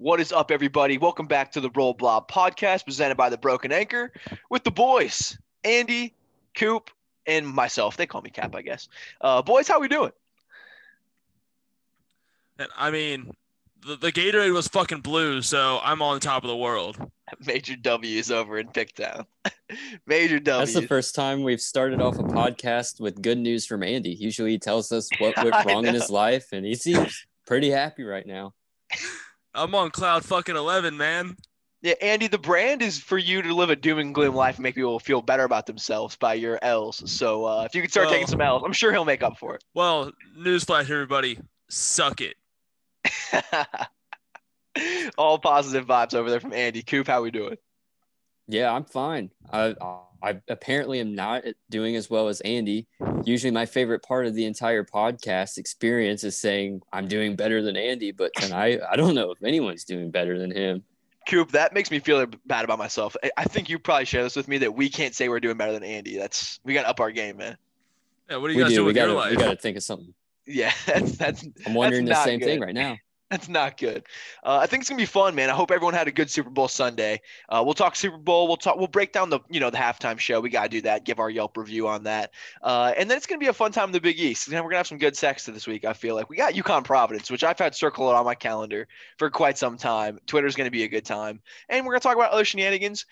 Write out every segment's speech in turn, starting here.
What is up, everybody? Welcome back to the Roll Blob podcast presented by the Broken Anchor with the boys, Andy, Coop, and myself. They call me Cap, I guess. Uh, boys, how we doing? And I mean, the, the Gatorade was fucking blue, so I'm on top of the world. Major W's over in Picktown. Major W's. That's the first time we've started off a podcast with good news from Andy. Usually he tells us what went wrong in his life, and he seems pretty happy right now. I'm on cloud fucking 11, man. Yeah, Andy, the brand is for you to live a doom and gloom life and make people feel better about themselves by your L's. So uh, if you could start taking some L's, I'm sure he'll make up for it. Well, newsflash, everybody. Suck it. it. All positive vibes over there from Andy. Coop, how we doing? Yeah, I'm fine. I, I apparently am not doing as well as Andy. Usually, my favorite part of the entire podcast experience is saying I'm doing better than Andy, but tonight I don't know if anyone's doing better than him. Coop, that makes me feel bad about myself. I- I think you probably share this with me that we can't say we're doing better than Andy. That's we got to up our game, man. Yeah, what are you We guys do. doing We with gotta. your life? We gotta think of something. Yeah, that's that's I'm wondering the same good. thing right now. That's not good. Uh, I think it's gonna be fun, man. I hope everyone had a good Super Bowl Sunday. Uh, we'll talk Super Bowl. We'll talk. We'll break down the you know the halftime show. We gotta do that. Give our Yelp review on that. Uh, and then it's gonna be a fun time in the Big East. And we're gonna have some good sex this week. I feel like we got UConn Providence, which I've had circled on my calendar for quite some time. Twitter's gonna be a good time, and we're gonna talk about other shenanigans.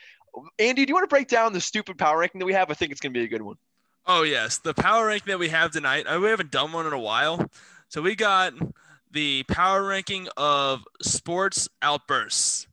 Andy, do you want to break down the stupid power ranking that we have? I think it's gonna be a good one. Oh yes, the power ranking that we have tonight. uh, We haven't done one in a while, so we got the power ranking of sports outbursts.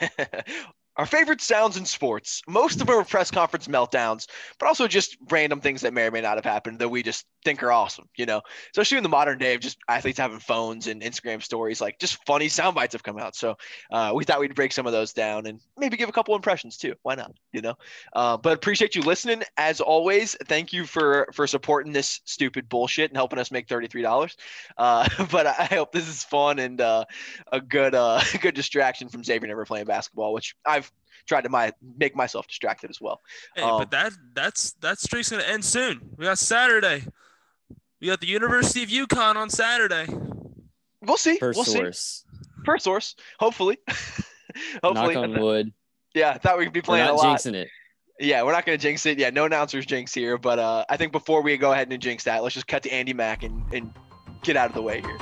Our favorite sounds in sports. Most of them are press conference meltdowns, but also just random things that may or may not have happened that we just think are awesome, you know? Especially in the modern day of just athletes having phones and Instagram stories, like just funny sound bites have come out. So uh, we thought we'd break some of those down and maybe give a couple impressions too. Why not? You know? Uh, but appreciate you listening. As always, thank you for for supporting this stupid bullshit and helping us make $33. Uh, but I I hope this is fun and uh, a good uh, good distraction from Xavier never playing basketball, which I've tried to my make myself distracted as well. Hey, Um, but that that's that streak's gonna end soon. We got Saturday. We got the University of UConn on Saturday. We'll see. First we'll see. source. Per source, hopefully. hopefully. Knock on wood. Yeah, I thought we could be We're playing a lot. jinxing it. Yeah, we're not going to jinx it. Yeah, no announcers jinx here. But uh, I think before we go ahead and jinx that, let's just cut to Andy Mack and, and get out of the way here.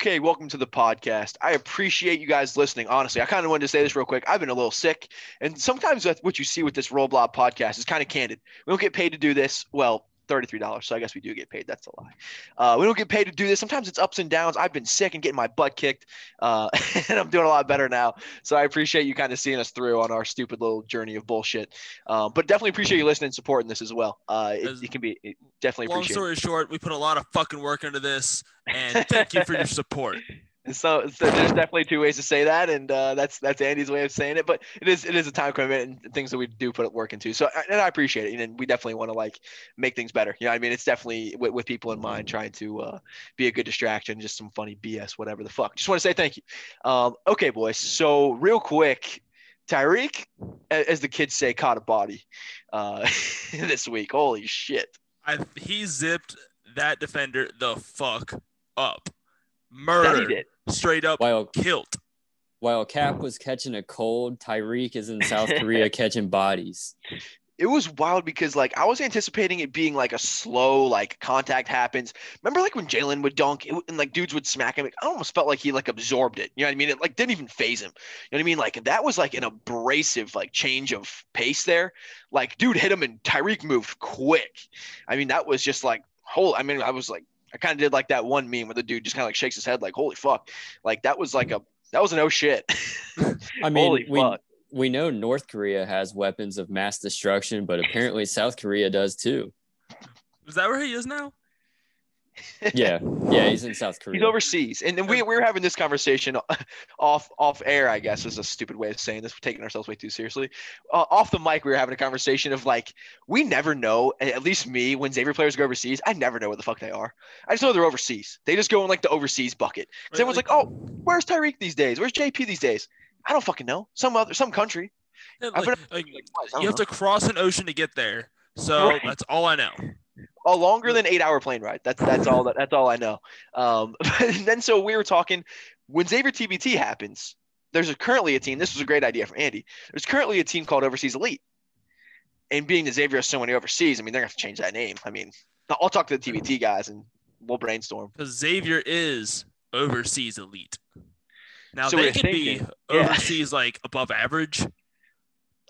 Okay, welcome to the podcast. I appreciate you guys listening. Honestly, I kind of wanted to say this real quick. I've been a little sick, and sometimes what you see with this Roll Blob podcast is kind of candid. We don't get paid to do this. Well, thirty-three dollars. So I guess we do get paid. That's a lie. Uh, we don't get paid to do this. Sometimes it's ups and downs. I've been sick and getting my butt kicked, uh, and I'm doing a lot better now. So I appreciate you kind of seeing us through on our stupid little journey of bullshit. Um, but definitely appreciate you listening and supporting this as well. Uh, it, it can be it definitely Long story short, we put a lot of fucking work into this, and thank you for your support. So, so there's definitely two ways to say that, and uh, that's that's Andy's way of saying it. But it is it is a time commitment and things that we do put work into. So and I appreciate it, and we definitely want to like make things better. You know, what I mean, it's definitely with, with people in mind, trying to uh, be a good distraction, just some funny BS, whatever the fuck. Just want to say thank you. Um, okay, boys. So real quick, Tyreek, as the kids say, caught a body uh, this week. Holy shit! I he zipped that defender the fuck up, That he murdered, did. Straight up While killed. while Cap was catching a cold, Tyreek is in South Korea catching bodies. it was wild because like I was anticipating it being like a slow like contact happens. Remember like when Jalen would dunk it, and like dudes would smack him. I almost felt like he like absorbed it. You know what I mean? It like didn't even phase him. You know what I mean? Like that was like an abrasive like change of pace there. Like dude hit him and Tyreek moved quick. I mean that was just like whole. I mean I was like I kind of did like that one meme where the dude just kind of like shakes his head like holy fuck. Like that was like a that was an oh shit. I mean, holy we fuck. we know North Korea has weapons of mass destruction, but apparently South Korea does too. Is that where he is now? Yeah, yeah, he's in South Korea. He's overseas, and, and we, we were having this conversation off off air. I guess is a stupid way of saying this. We're taking ourselves way too seriously. Uh, off the mic, we were having a conversation of like we never know. At least me, when Xavier players go overseas, I never know where the fuck they are. I just know they're overseas. They just go in like the overseas bucket. So everyone's like, "Oh, where's Tyreek these days? Where's JP these days?" I don't fucking know. Some other some country. Yeah, I've been- like, like, you have know. to cross an ocean to get there. So Right. that's all I know. A longer than eight hour plane ride. That's that's all that, that's all I know. Um, then so we were talking when Xavier TBT happens. There's a, currently a team. This was a great idea from Andy. There's currently a team called Overseas Elite, and being that Xavier has so many overseas, I mean they're gonna have to change that name. I mean, I'll talk to the TBT guys and we'll brainstorm. Because Xavier is overseas elite. Now So they could be thinking, yeah. overseas like above average.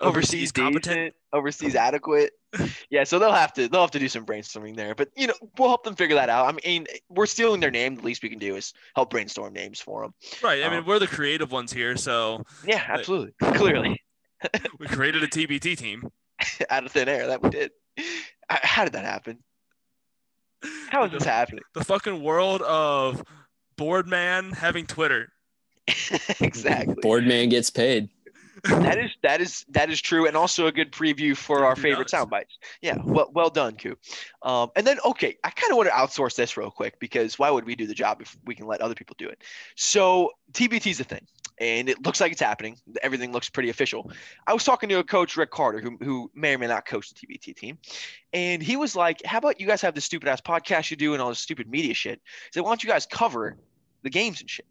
Overseas decent, overseas adequate. Yeah, so they'll have to they'll have to do some brainstorming there. But you know, we'll help them figure that out. I mean, we're stealing their name. The least we can do is help brainstorm names for them. Right. I mean, Um, we're the creative ones here, so Yeah, absolutely, clearly. we created a TBT team. out of thin air. That we did. How did that happen? How is this happening? The fucking world of Boardman having Twitter. exactly. Boardman gets paid. That is that is that is true, and also a good preview for our favorite sound bites. Yeah, well well done, Koo. Um, and then okay, I kind of want to outsource this real quick because why would we do the job if we can let other people do it? So TBT is a thing, and it looks like it's happening. Everything looks pretty official. I was talking to a coach, Rick Carter, who who may or may not coach the TBT team, and he was like, "How about you guys have this stupid ass podcast you do and all this stupid media shit? So why don't you guys cover the games and shit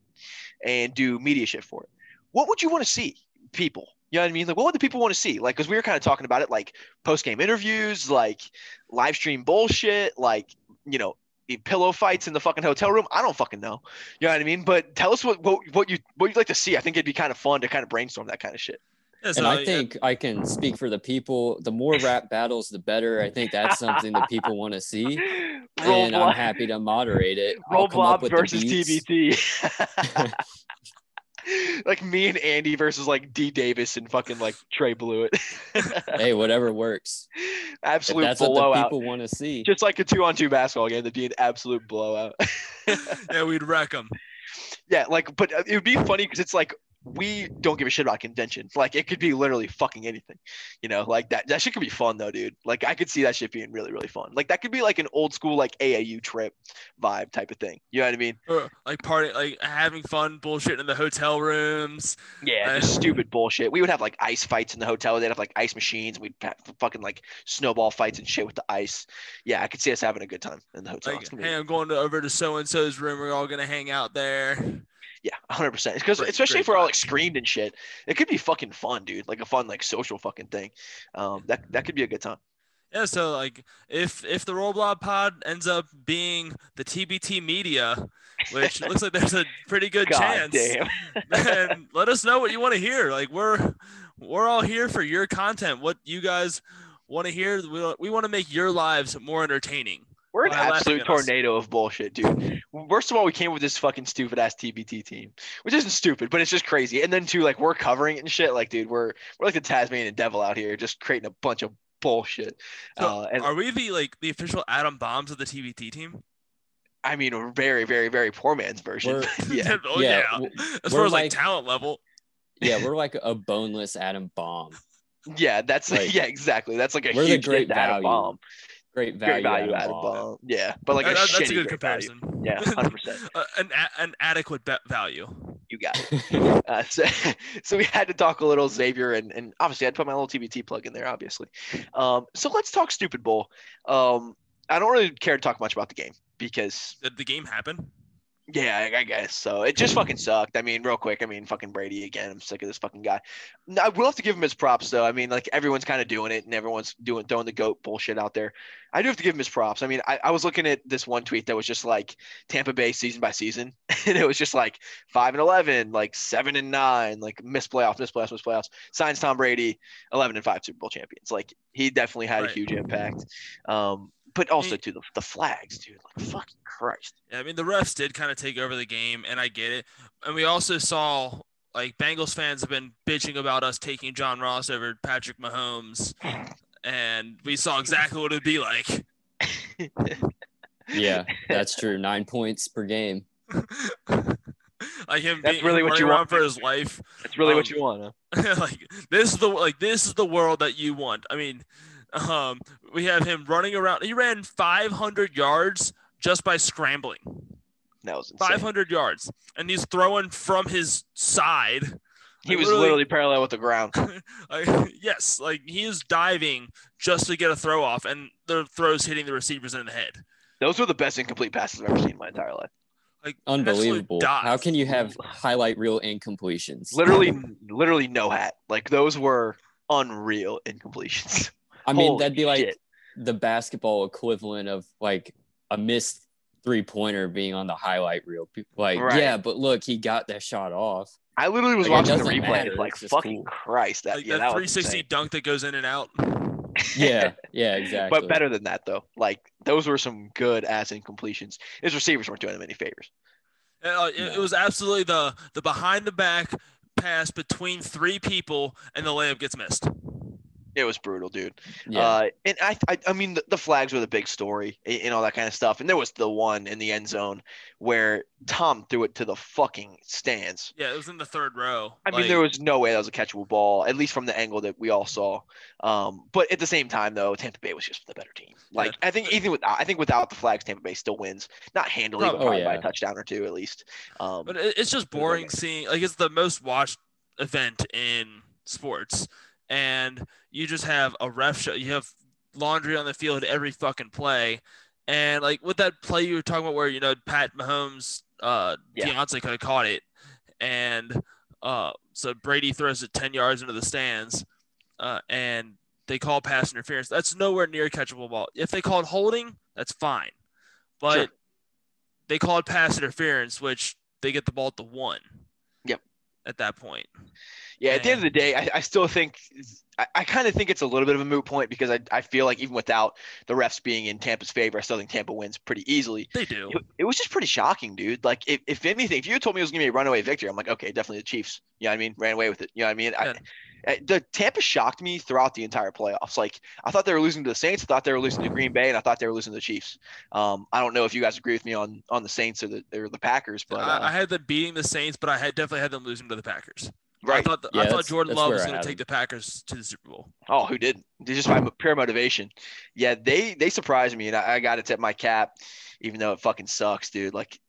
and do media shit for it? What would you want to see, people?" You know what I mean? Like, what would the people want to see? Like, because we were kind of talking about it, like post game interviews, like live stream bullshit, like you know, the pillow fights in the fucking hotel room. I don't fucking know. You know what I mean? But tell us what what, what you what you'd like to see. I think it'd be kind of fun to kind of brainstorm that kind of shit. Yeah, so, And I like, think I can speak for the people. The more rap battles, the better. I think that's something that people want to see, and I'm happy to moderate it. I'll Roll Blob versus. TBT. like me and Andy versus like D Davis and fucking like Trey Bluiett. Hey, whatever works. If absolute that's what the blowout. people want to see. Just like a two on two basketball game, that'd be an absolute blowout. yeah, we'd wreck them. yeah, like, but uh, it would be funny because it's like we don't give a shit about conventions. Like, it could be literally fucking anything, you know. Like that. That shit could be fun though, dude. Like, I could see that shit being really, really fun. Like, that could be like an old school like AAU trip vibe type of thing. You know what I mean? Or, like party, like having fun, bullshit in the hotel rooms. Yeah, stupid bullshit. We would have like ice fights in the hotel. They'd have like ice machines. We'd have fucking like snowball fights and shit with the ice. Yeah, I could see us having a good time in the hotel. Like, gonna be- hey, I'm going to, over to so and so's room. We're all gonna hang out there. Yeah, 100. percent Because especially great if we're all like screamed and shit, it could be fucking fun, dude. Like a fun like social fucking thing. Um, that that could be a good time. Yeah, so like if if the Roll Blob Pod ends up being the TBT media, which looks like there's a pretty good God chance, damn. then let us know what you want to hear. Like we're we're all here for your content. What you guys want to hear? We, we want to make your lives more entertaining. We're an By absolute at us. tornado of bullshit, dude. First of all, we came with this fucking stupid ass TBT team, which isn't stupid, but it's just crazy. And then two, like we're covering it and shit. Like, dude, we're we're like the Tasmanian devil out here, just creating a bunch of bullshit. So uh, and are we the like the official Adam Bombs of the TBT team? I mean, a very, very, very poor man's version. Yeah, oh yeah, yeah. As we're far as like like- talent level. Yeah, we're like a boneless atom bomb. yeah, that's Like, yeah, exactly. That's like a we're huge great great atom bomb. Great value, Great value atom atom bomb. bomb. Yeah, but like a That- that- that's a shitty good great value. comparison. Yeah, hundred percent. An a- an adequate bet value. You got it. Uh, so, so we had to talk a little Xavier, and, and obviously I'd put my little TBT plug in there, obviously. Um, so let's talk Stupid Bowl. Um, I don't really care to talk much about the game because, Did the game happen? Yeah, I, I guess so. It just fucking sucked. I mean, real quick, I mean, fucking Brady again. I'm sick of this fucking guy. I will have to give him his props though. I mean, like everyone's kind of doing it, and everyone's doing throwing the goat bullshit out there. I do have to give him his props. I mean, I, I was looking at this one tweet that was just like Tampa Bay season by season, and it was just like five and eleven, like seven and nine, like miss playoffs, miss playoffs, miss playoffs. Signs Tom Brady, eleven and five Super Bowl champions. Like he definitely had a huge impact. Um, but also He- to the, the flags, dude. Like fucking Christ. Yeah, I mean the refs did kind of take over the game, and I get it. And we also saw like Bengals fans have been bitching about us taking John Ross over Patrick Mahomes, and we saw exactly what it'd be like. Yeah, that's true. Nine points per game. like him That's being really what running you around want. for his life. That's really what Um, you want. Huh? like this is the like this is the world that you want. I mean, um, we have him running around. He ran 500 yards just by scrambling. That was insane. 500 yards, and he's throwing from his side. He Like, was literally- literally parallel with the ground. Like, yes, like he is diving just to get a throw off, and the throws hitting the receivers in the head. Those were the best incomplete passes I've ever seen in my entire life. Like Unbelievable. How can you have highlight reel incompletions? Literally, literally no hat. Like those were unreal incompletions. I mean, Holy that'd be like shit. the basketball equivalent of like a missed three pointer being on the highlight reel. Like, Right. yeah, but look, he got that shot off. I literally was Like, watching the doesn't replay. matter, like it's fucking cool. Christ. That Like yeah, that that 360 insane. dunk that goes in and out. Yeah, yeah, exactly. but better than that though. Like those were some good ass incompletions. His receivers weren't doing him any favors. Uh, it, it was absolutely the the behind the back pass between three people, and the layup gets missed. It was brutal, dude. Yeah, Uh, and I, I, I mean, the, the flags were the big story and, and all that kind of stuff. And there was the one in the end zone where Tom threw it to the fucking stands. Yeah, it was in the third row. I mean, there was no way that was a catchable ball, at least from the angle that we all saw. Um, but at the same time, though, Tampa Bay was just the better team. Like I think even with I think without the flags, Tampa Bay still wins, not handily, but Probably. probably Oh, by a touchdown or two at least. Um, But it's just boring seeing like it's the most watched event in sports, and you just have a ref show. You have laundry on the field every fucking play, and like with that play you were talking about, where you know Pat Mahomes, uh, Yeah. Beyonce could have caught it, and uh, so Brady throws it ten yards into the stands, uh, and they call pass interference. That's nowhere near catchable ball. If they called holding, that's fine, but Sure. they called pass interference, which they get the ball at the one. Yep. At that point, Yeah, at the end of the day, I, I still think I, I kind of think it's a little bit of a moot point because I, I feel like even without the refs being in Tampa's favor, I still think Tampa wins pretty easily. they do. It, it was just pretty shocking, dude. Like if, if anything, if you had told me it was gonna be a runaway victory, I'm like, okay, definitely the Chiefs. You know what I mean? Ran away with it. You know what I mean? Yeah. I, I, the Tampa shocked me throughout the entire playoffs. Like I thought they were losing to the Saints, I thought they were losing to Green Bay, and I thought they were losing to the Chiefs. Um, I don't know if you guys agree with me on on the Saints or the or the Packers, but uh, I, I had them beating the Saints, but I had definitely had them losing to the Packers. I right. thought, Yeah, I thought Jordan that's Love where was going to take them. the Packers to the Super Bowl. Oh, who didn't? They just by pure motivation. Yeah, they they surprised me, and I, I got to tip my cap, even though it fucking sucks, dude. Like,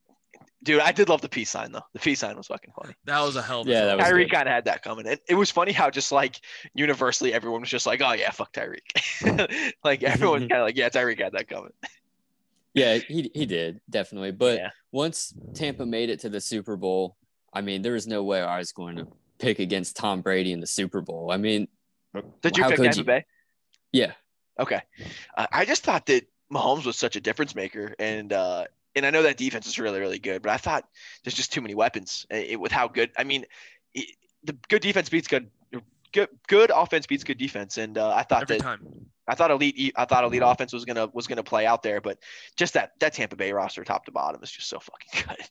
dude, I did love the peace sign though. The peace sign was fucking funny. That was a hell of a Yeah, throw. that was Tyreek kind of had that coming. It, it was funny how just like universally everyone was just like, oh yeah, fuck Tyreek. like everyone's kind of like, yeah, Tyreek had that coming. yeah, he he did definitely. But Yeah. once Tampa made it to the Super Bowl, I mean, there was no way I was going to pick against Tom Brady in the Super Bowl. I mean, Did you how pick could Tampa you? Bay? Yeah, Okay. Uh, I just thought that Mahomes was such a difference maker, and uh, and I know that defense is really really good, but I thought there's just too many weapons uh, it, with how good. I mean, it, the good defense beats good. Good, good offense beats good defense, and uh, I thought every that time. I thought elite I thought elite offense was gonna was gonna play out there, but just that that Tampa Bay roster top to bottom is just so fucking good.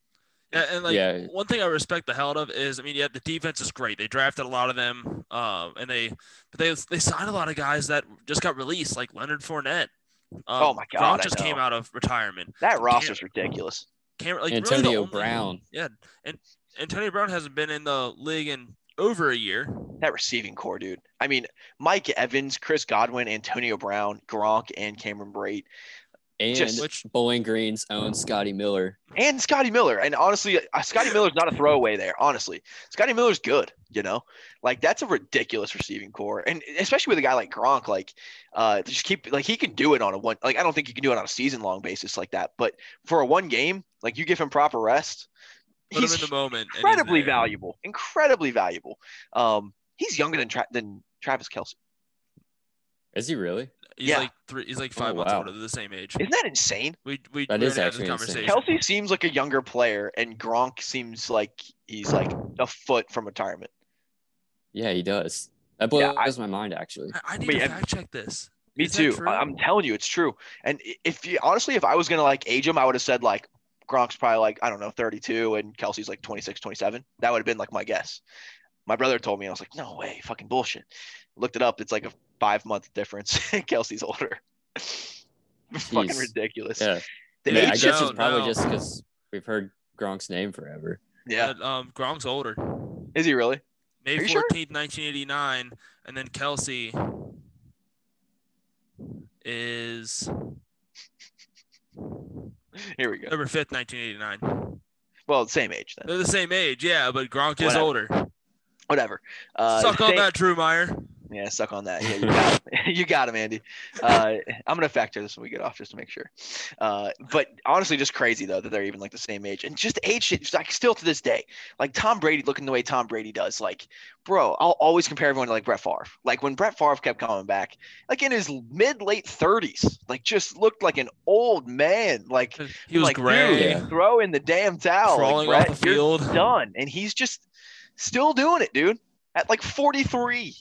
Yeah, and like Yeah. one thing I respect the hell out of is, I mean, yeah, the defense is great. They drafted a lot of them, um, and they, but they they signed a lot of guys that just got released, like Leonard Fournette. Um, Oh my God, Gronk just came out of retirement. That roster's ridiculous. Cam- like, really the Antonio only- Brown. Yeah, and Antonio Brown hasn't been in the league in over a year. That receiving core, dude. I mean, Mike Evans, Chris Godwin, Antonio Brown, Gronk, and Cameron Brate, and Just- Which Bowling Green's own Scotty Miller. and Scotty Miller. And honestly, uh, Scotty Miller's not a throwaway there. Honestly, Scotty Miller's good. You know, like that's a ridiculous receiving core, and especially with a guy like Gronk, like uh, just keep like he can do it on a one. Like I don't think he can do it on a season long basis like that, but for a one game, like you give him proper rest, put him he's in the moment. incredibly valuable. Incredibly valuable. Um, he's younger than Tra- than Travis Kelce. Is he really? He's Yeah. like three. He's like oh, five Oh, months wow. older. They're the same age. Isn't that insane? We we That we is already had this actually insane. conversation. Kelce seems like a younger player, and Gronk seems like he's like a foot from retirement. Yeah, he does. That blows Yeah, I- my mind actually. I, I need Wait, to fact check this. Me Is too. I- I'm telling you, it's true. And if you honestly, if I was gonna like age him, I would have said like Gronk's probably like I don't know 32 and Kelce's like 26, 27. That would have been like my guess. My brother told me I was like, no way, fucking bullshit. Looked it up. It's like a five month difference. Kelce's older. fucking ridiculous. Yeah. The Yeah, I guess No, it's probably no. just because we've heard Gronk's name forever. yeah. But, um, Gronk's older. Is he really? May Are you sure? 14th, 1989, and then Kelce is Here we go. November 5th, 1989. Well, same age then. They're the same age, yeah, but Gronk is older. Whatever. Uh, Suck on same- that, Drew Meyer. Yeah, suck on that. Yeah, you got him. you got him, Andy. Uh, I'm gonna factor this when we get off just to make sure. Uh, but honestly, just crazy though that they're even like the same age, and just age shit. Like still to this day, like Tom Brady looking the way Tom Brady does. Like, bro, I'll always compare everyone to like Brett Favre. Like when Brett Favre kept coming back, like in his mid late 30s, like just looked like an old man. Like He was like, gray, dude, Yeah. throw in the damn towel. crawling like, off the field. done, and he's just still doing it, dude. At like 43,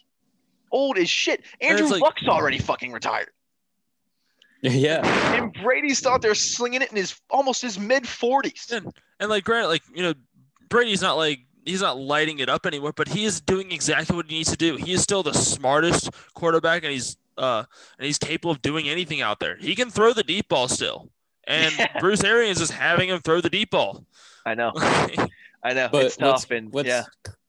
old as shit. Andrew it's like- Luck's already fucking retired, yeah. and Brady's out there slinging it in his almost his mid 40s. And, and like granted, like you know, Brady's not like he's not lighting it up anymore, but he is doing exactly what he needs to do. He is still the smartest quarterback, and he's uh and he's capable of doing anything out there. He can throw the deep ball still, and Yeah. Bruce Arians is having him throw the deep ball. I know, I know. But it's what's, and what's yeah,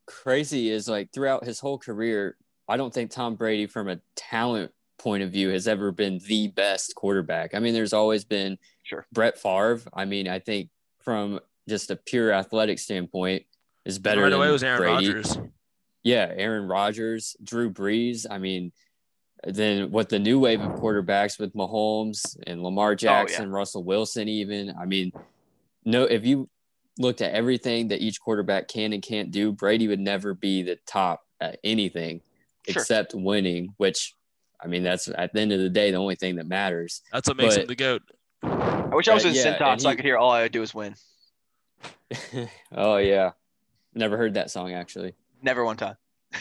crazy is like throughout his whole career, I don't think Tom Brady, from a talent point of view, has ever been the best quarterback. I mean, there's always been Sure. Brett Favre. I mean, I think from just a pure athletic standpoint, is better right than away was Aaron Rodgers. Yeah, Aaron Rodgers, Drew Brees. I mean, then what the new wave of quarterbacks with Mahomes and Lamar oh, Jackson, Russell Wilson, even. I mean, no, if you looked at everything that each quarterback can and can't do, Brady would never be the top at anything Sure. except winning, which I mean, that's at the end of the day the only thing that matters. That's what makes him the goat. I wish I was Uh, in yeah, Cintas and so I could hear all I do is win. oh yeah. Never heard that song actually. Never one time.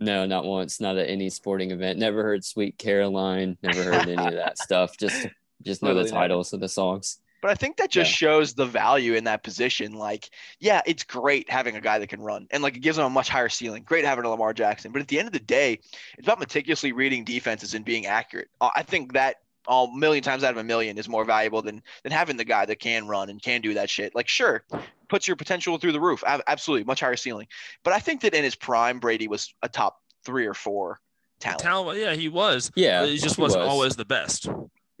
No, not once. Not at any sporting event. Never heard "Sweet Caroline." Never heard any of that stuff. Just, just know the Literally never. titles of the songs. But I think that just Yeah. shows the value in that position. Like, yeah, it's great having a guy that can run, and like it gives him a much higher ceiling. Great having a Lamar Jackson, but at the end of the day, it's about meticulously reading defenses and being accurate. I think that a million times out of a million is more valuable than than having the guy that can run and can do that shit. Like, sure, puts your potential through the roof. Absolutely, much higher ceiling. But I think that in his prime, Brady was a top three or four talent. Talent, yeah, he was. Yeah, he just he wasn't was. always the best.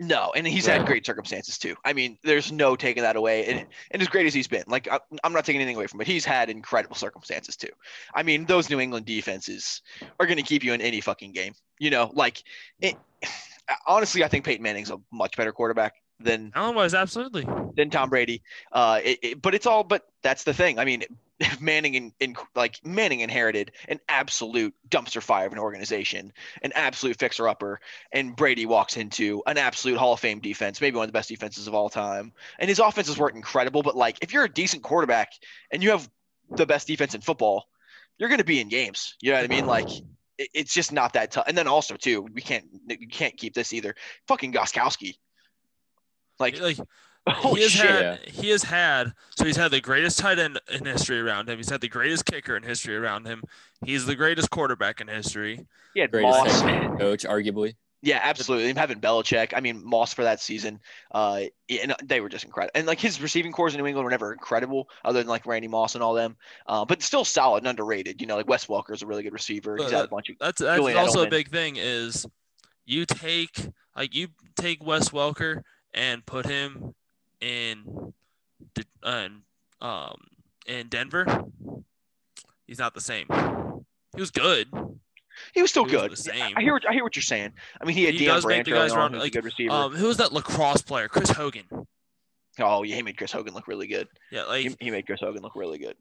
No, and he's had great circumstances too. I mean, there's no taking that away. And, and as great as he's been, like I, I'm not taking anything away from it. He's had incredible circumstances too. I mean, those New England defenses are going to keep you in any fucking game. You know, like it, honestly, I think Peyton Manning's a much better quarterback than Talent wise, absolutely. than Tom Brady. Uh, it, it- but it's all. But that's the thing. I mean, Manning in, in like Manning inherited an absolute dumpster fire of an organization, an absolute fixer upper, and Brady walks into an absolute Hall of Fame defense, maybe one of the best defenses of all time. And his offenses weren't incredible, but like if you're a decent quarterback and you have the best defense in football, you're going to be in games. You know what I mean? Like. it- It's just not that tough, and then also too, we can't we can't keep this either. Fucking Gostkowski, like Like oh he has shit, had he has had so he's had the greatest tight end in history around him. He's had the greatest kicker in history around him. He's the greatest quarterback in history. he had greatest Moss, coach, arguably. Yeah, absolutely. And having Belichick, I mean Moss for that season, uh, and they were just incredible. And like his receiving cores in New England were never incredible, other than like Randy Moss and all them, uh, but still solid and underrated. You know, like Wes Welker is a really good receiver. He's But had a bunch of That's that's also Edelman. a big thing is you take like you take Wes Welker and put him in uh, in, um in Denver. He's not the same. He was good. he was still he was good. the same. I hear what I hear what you're saying. I mean, he had He Deion does make Branch the guys who's like, a good receiver. Um, who was that lacrosse player? Chris Hogan. oh, yeah, he made Chris Hogan look really good. Yeah, like He, he made Chris Hogan look really good.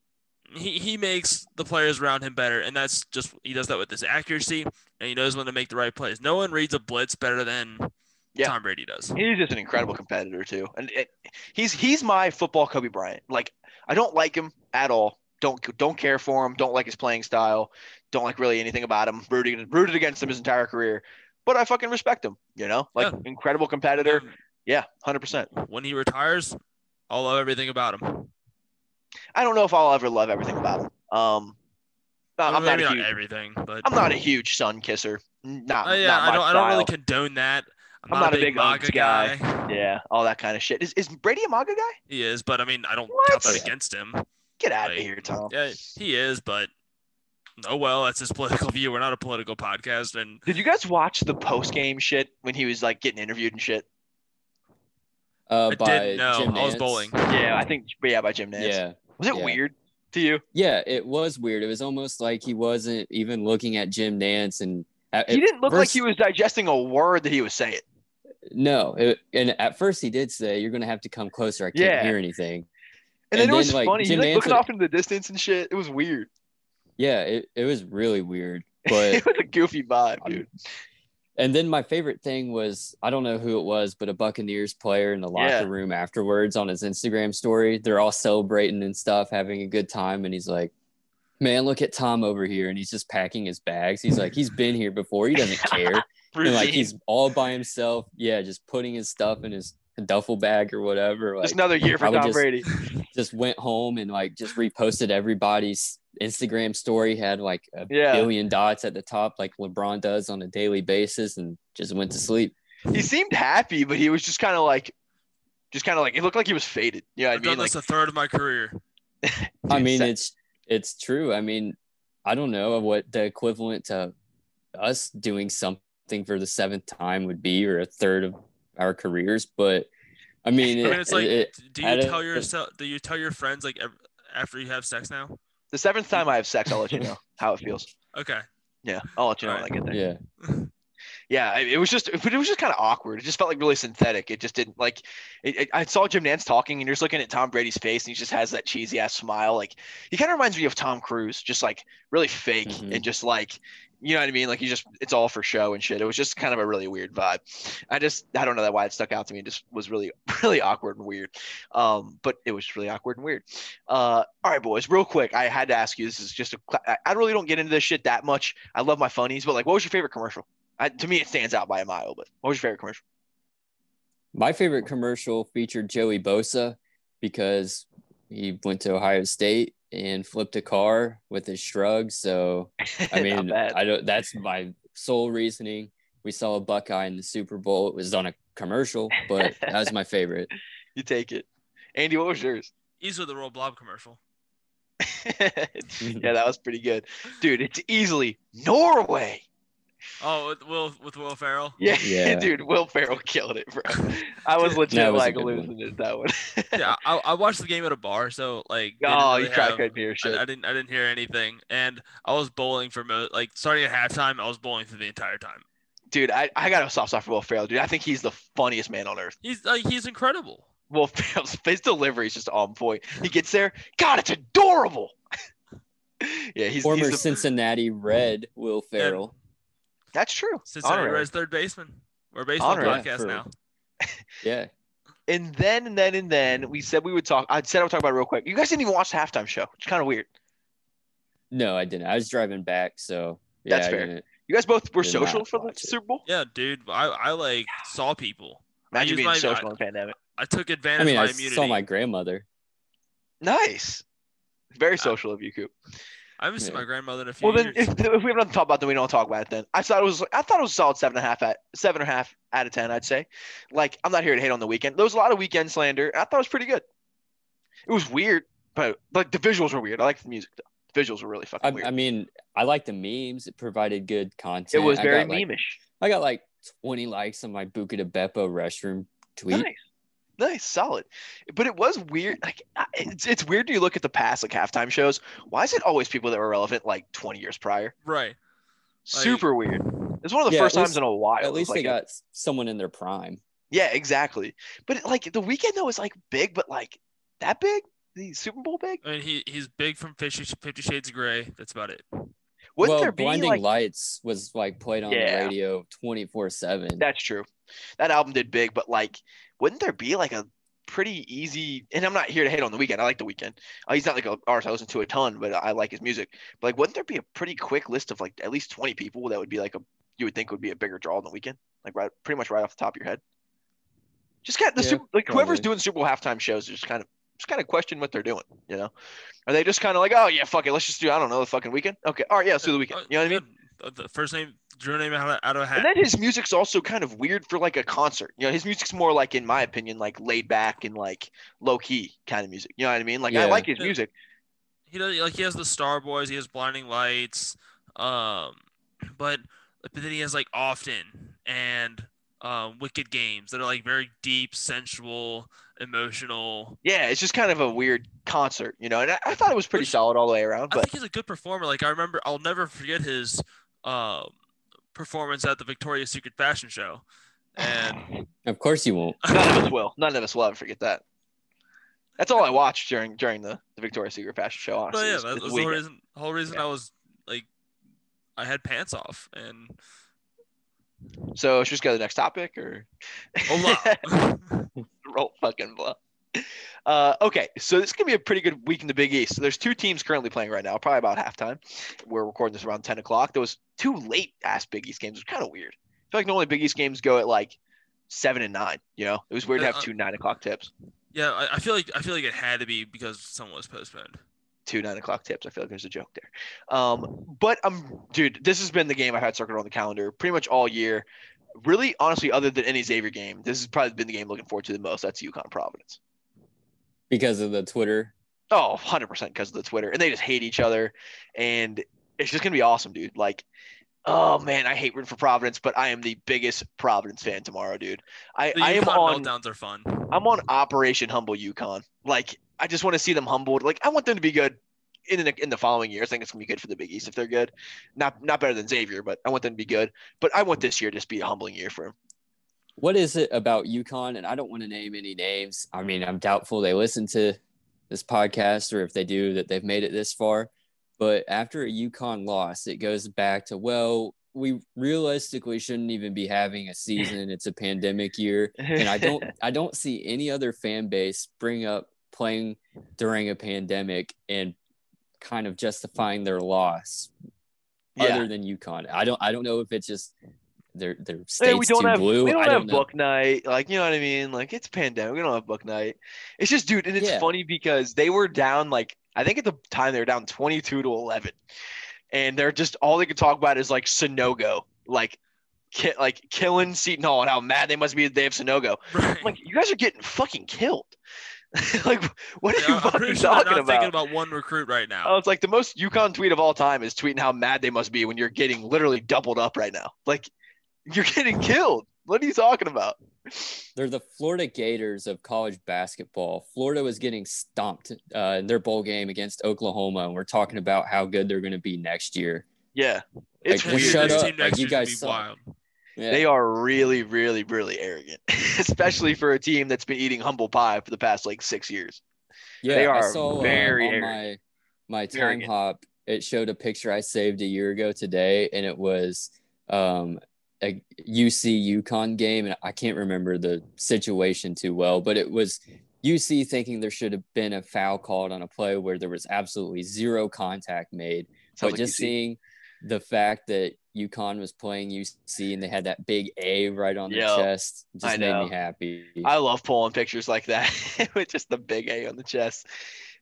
he, he makes the players around him better, and that's just he does that with his accuracy, and he knows when to make the right plays. No one reads a blitz better than Yeah. Tom Brady does. He's just an incredible competitor too, and it, he's he's my football Kobe Bryant. Like I don't like him at all. Don't don't care for him. Don't like his playing style. Don't like really anything about him. Rooted rooted against him his entire career, but I fucking respect him. You know, like Yeah. incredible competitor. Yeah, hundred percent. when he retires, I'll love everything about him. I don't know if I'll ever love everything about him. Um, Well, I'm not not huge, everything, but I'm not a huge son kisser. Not, Uh, yeah, not I don't. I don't really condone that. I'm, I'm not, not a a big, big MAGA Uggs guy. guy. Yeah, all that kind of shit. Is is Brady a MAGA guy? He is, but I mean, I don't What? count that against him. Get out Like, of here, Tom. Yeah, he is, but oh well, that's his political view. We're not a political podcast, and Did you guys watch the post game shit when he was like getting interviewed and shit? Uh, I by didn't know. Jim I was bowling. Yeah, I think yeah by Jim Nantz. Yeah, Was it yeah. weird to you? yeah, it was weird. It was almost like he wasn't even looking at Jim Nantz, and at, He didn't look like he was digesting a word that he was saying. No, it, and at first he did say, "You're gonna have to come closer. I can't Yeah. hear anything." And, then And it was like, funny. He Jim was like looking off into the distance and shit. It was weird. Yeah, it, it was really weird. But it was a goofy vibe, dude. and then my favorite thing was I don't know who it was, but a Buccaneers player in the locker Yeah. room afterwards on his Instagram story. They're all celebrating and stuff, having a good time, and he's like, "Man, look at Tom over here," and he's just packing his bags. He's like, "He's been here before. He doesn't care." and like he's all by himself. Yeah, just putting his stuff in his duffel bag or whatever. Like, just another year for I Tom just- Brady. just went home and like just reposted everybody's Instagram story, had like a Yeah. billion dots at the top, like LeBron does on a daily basis, and just went to sleep. He seemed happy, but he was just kind of like, just kind of like it looked like he was faded. You know I I've done mean? Like, this a third of my career. I mean, it's it's true. I mean, I don't know what the equivalent to us doing something for the seventh time would be, or a third of our careers, but I mean, I mean, it's like, it- do you tell yourself? Do you tell your friends like after you have sex now? the seventh time I have sex, I'll let you know how it feels. Okay. Yeah, I'll let you know when I get there. yeah. Yeah, it was just, but it was just kind of awkward. It just felt like really synthetic. It just didn't like. It, it- I saw Jim Nantz talking, and you're just looking at Tom Brady's face, and he just has that cheesy ass smile. Like he kind of reminds me of Tom Cruise, just like really fake Mhm. and just like, you know what I mean? Like he just, it's all for show and shit. It was just kind of a really weird vibe. I just, I don't know that why it stuck out to me. It just was really, really awkward and weird. Um, but it was really awkward and weird. Uh, all right, boys, real quick, I had to ask you. This is just a. I really don't get into this shit that much. I love my funnies, but like, what was your favorite commercial? I, to me, it stands out by a mile. But what was your favorite commercial? My favorite commercial featured Joey Bosa because he went to Ohio State and flipped a car with his shrug. So I mean. I don't. That's my sole reasoning. We saw a Buckeye in the Super Bowl. It was on a commercial, but that was my favorite. you take it. Andy, what was yours? Ease with the roll blob commercial. yeah, that was pretty good, dude. It's easily Norway. Oh, with Will with Will Ferrell. Yeah, Yeah. dude, Will Ferrell killed it, bro. I was legit That was like losing it that one. yeah, I, I watched the game at a bar, so like. oh, really you tried have- couldn't hear shit. I, I didn't I didn't hear anything, and I was bowling for mo- like starting at halftime. I was bowling for the entire time. dude, I, I got a soft spot for Will Ferrell, dude. I think he's the funniest man on earth. He's like he's incredible. Will Ferrell's his delivery is just on point. He gets there, God, it's adorable. yeah, he's, Former he's the, Cincinnati Red Will Ferrell. That's true. Cincinnati Honorary. Reds third baseman. We're a baseball Honorary. podcast For- now. Yeah. And then and then and then we said we would talk. I said I would talk about it real quick. You guys didn't even watch the halftime show, which is kind of weird. No, I didn't. I was driving back, so yeah, That's fair. You guys both were social for the watch it. Super Bowl. Yeah, dude. I, I like saw people. Imagine used being my- social I- in the pandemic. I took advantage. I mean, of I immunity. saw my grandmother. Nice. Very social of you, Coop. I haven't seen my grandmother in a few Well, then, years. if, if we have nothing to talk about, then we don't talk about it. Then I thought it was, I thought it was a solid seven and a half at seven and a half out of ten. I'd say. Like, I'm not here to hate on the Weeknd. There was a lot of Weeknd slander. I thought it was pretty good. It was weird, but like the visuals were weird. I like the music though. The visuals were really fucking I, weird. I mean, I like the memes. It provided good content. it was I very got, like, memeish. I got like 20 likes on my Buca de Beppo restroom tweet. Nice. Nice, solid. But it was weird. Like it's it's weird. Do you look at the past like halftime shows? Why is it always people that were relevant like 20 years prior? right. Super weird. It's one of the Yeah, first at times least- in a while. At it was least they like a- got someone in their prime. yeah, exactly. But like the Weeknd though was like big, but like that big. The Super Bowl big. I mean, he he's big from Fifty Shades of Grey. That's about it. Wouldn't well, there be Blinding like Lights was like played on Yeah. the radio 24 7. that's true. That album did big, but like, wouldn't there be like a pretty easy? And I'm not here to hate on the Weeknd. I like the Weeknd. Uh, he's not like a artist I listen to a ton, but I like his music. But like, wouldn't there be a pretty quick list of like at least 20 people that would be like a you would think would be a bigger draw on the Weeknd? Like right, pretty much right off the top of your head. Just of the Yeah, super, like whoever's probably. doing Super Bowl halftime shows, just kind of just kind of question what they're doing. You know, are they just kind of like, oh yeah, fuck it, let's just do I don't know the fucking Weeknd. Okay, all right, yeah, let's do the Weeknd. You know what I mean? The first name, drew name out of, out of a hat. And then his music's also kind of weird for like a concert. You know, his music's more like, in my opinion, like laid back and like low key kind of music. You know what I mean? Like I like his music. he does like he has the Star Boys, he has Blinding Lights, um, but but then he has like Often and um, Wicked Games that are like very deep, sensual, emotional. Yeah, it's just kind of a weird concert, you know. And I, I thought it was pretty Which- solid all the way around. I think he's a good performer. Like I remember, I'll never forget his um, performance at the Victoria's Secret fashion show, and Of course you won't. none of us will. None of us will ever forget that. That's all I watched during during the, the Victoria's Secret fashion show. but Honestly, yeah, is- that is was the the whole reason. Whole reason Yeah. I was like, I had pants off, and So should we just go to the next topic, or oh wow. roll fucking blah. Uh, okay, so this is gonna be a pretty good week in the Big East. So there's two teams currently playing right now, probably about halftime. We're recording this around 10 o'clock. There was two late ass Big East games. Was kind of weird. I feel like normally Big East games go at like seven and nine. You know, it was weird to Uh, have uh, two nine o'clock tips. Yeah, I, I feel like I feel like it had to be because someone was postponed. two nine o'clock tips. I feel like there's a joke there. Um, but um, dude, this has been the game I've had circled on the calendar pretty much all year. Really, honestly, other than any Xavier game, this has probably been the game looking forward to the most. That's UConn Providence. Because of the Twitter. Oh, 100% because of the Twitter. And they just hate each other. And it's just going to be awesome, dude. Like, oh, man, I hate rooting for Providence, but I am the biggest Providence fan tomorrow, dude. I, I am on meltdowns are fun. I'm on Operation Humble UConn. Like, I just want to see them humbled. Like, I want them to be good in the, in the following year. I think it's gonna be good for the Big East if they're good. Not not better than Xavier, but I want them to be good. But I want this year to just be a humbling year for them. What is it about UConn? And I don't want to name any names. I mean, I'm doubtful they listen to this podcast or if they do that they've made it this far. But after a UConn loss, it goes back to, well, we realistically shouldn't even be having a season. It's a pandemic year. And I don't I don't see any other fan base bring up playing during a pandemic and kind of justifying their loss yeah. other than UConn. I don't I don't know if it's just their their Hey, state's we don't too have blue. we don't I have don't know. book night. Like you know what I mean? Like it's pandemic. We don't have book night. It's just, dude, and it's Yeah. funny because they were down like I think at the time they were down 22 to 11, and they're just all they could talk about is like Sanogo, like. Ki- like killing Seton Hall and how mad they must be that they have Sanogo. Right. Like, you guys are getting fucking killed. like, what are Yeah, you I'm fucking pretty sure they're talking not about? thinking about one recruit right now. Oh, it's like the most UConn tweet of all time is tweeting how mad they must be when you're getting literally doubled up right now. Like, you're getting killed. What are you talking about? They're the Florida Gators of college basketball. Florida was getting stomped uh, in their bowl game against Oklahoma, and we're talking about how good they're going to be next year. Yeah, it's Like, This just year- weird. shut this up. team Like, you guys be wild. Yeah. They are really, really, really arrogant, especially for a team that's been eating humble pie for the past like six years. yeah, they I are saw uh, very on arrogant. my my time arrogant. hop. It showed a picture I saved a year ago today, and it was um, a UC UConn game, and I can't remember the situation too well, but it was UC thinking there should have been a foul called on a play where there was absolutely zero contact made. Sounds but like just you see. seeing the fact that UConn was playing UC and they had that big A right on their Yo, chest just I made know. me happy. I love pulling pictures like that with just the big A on the chest.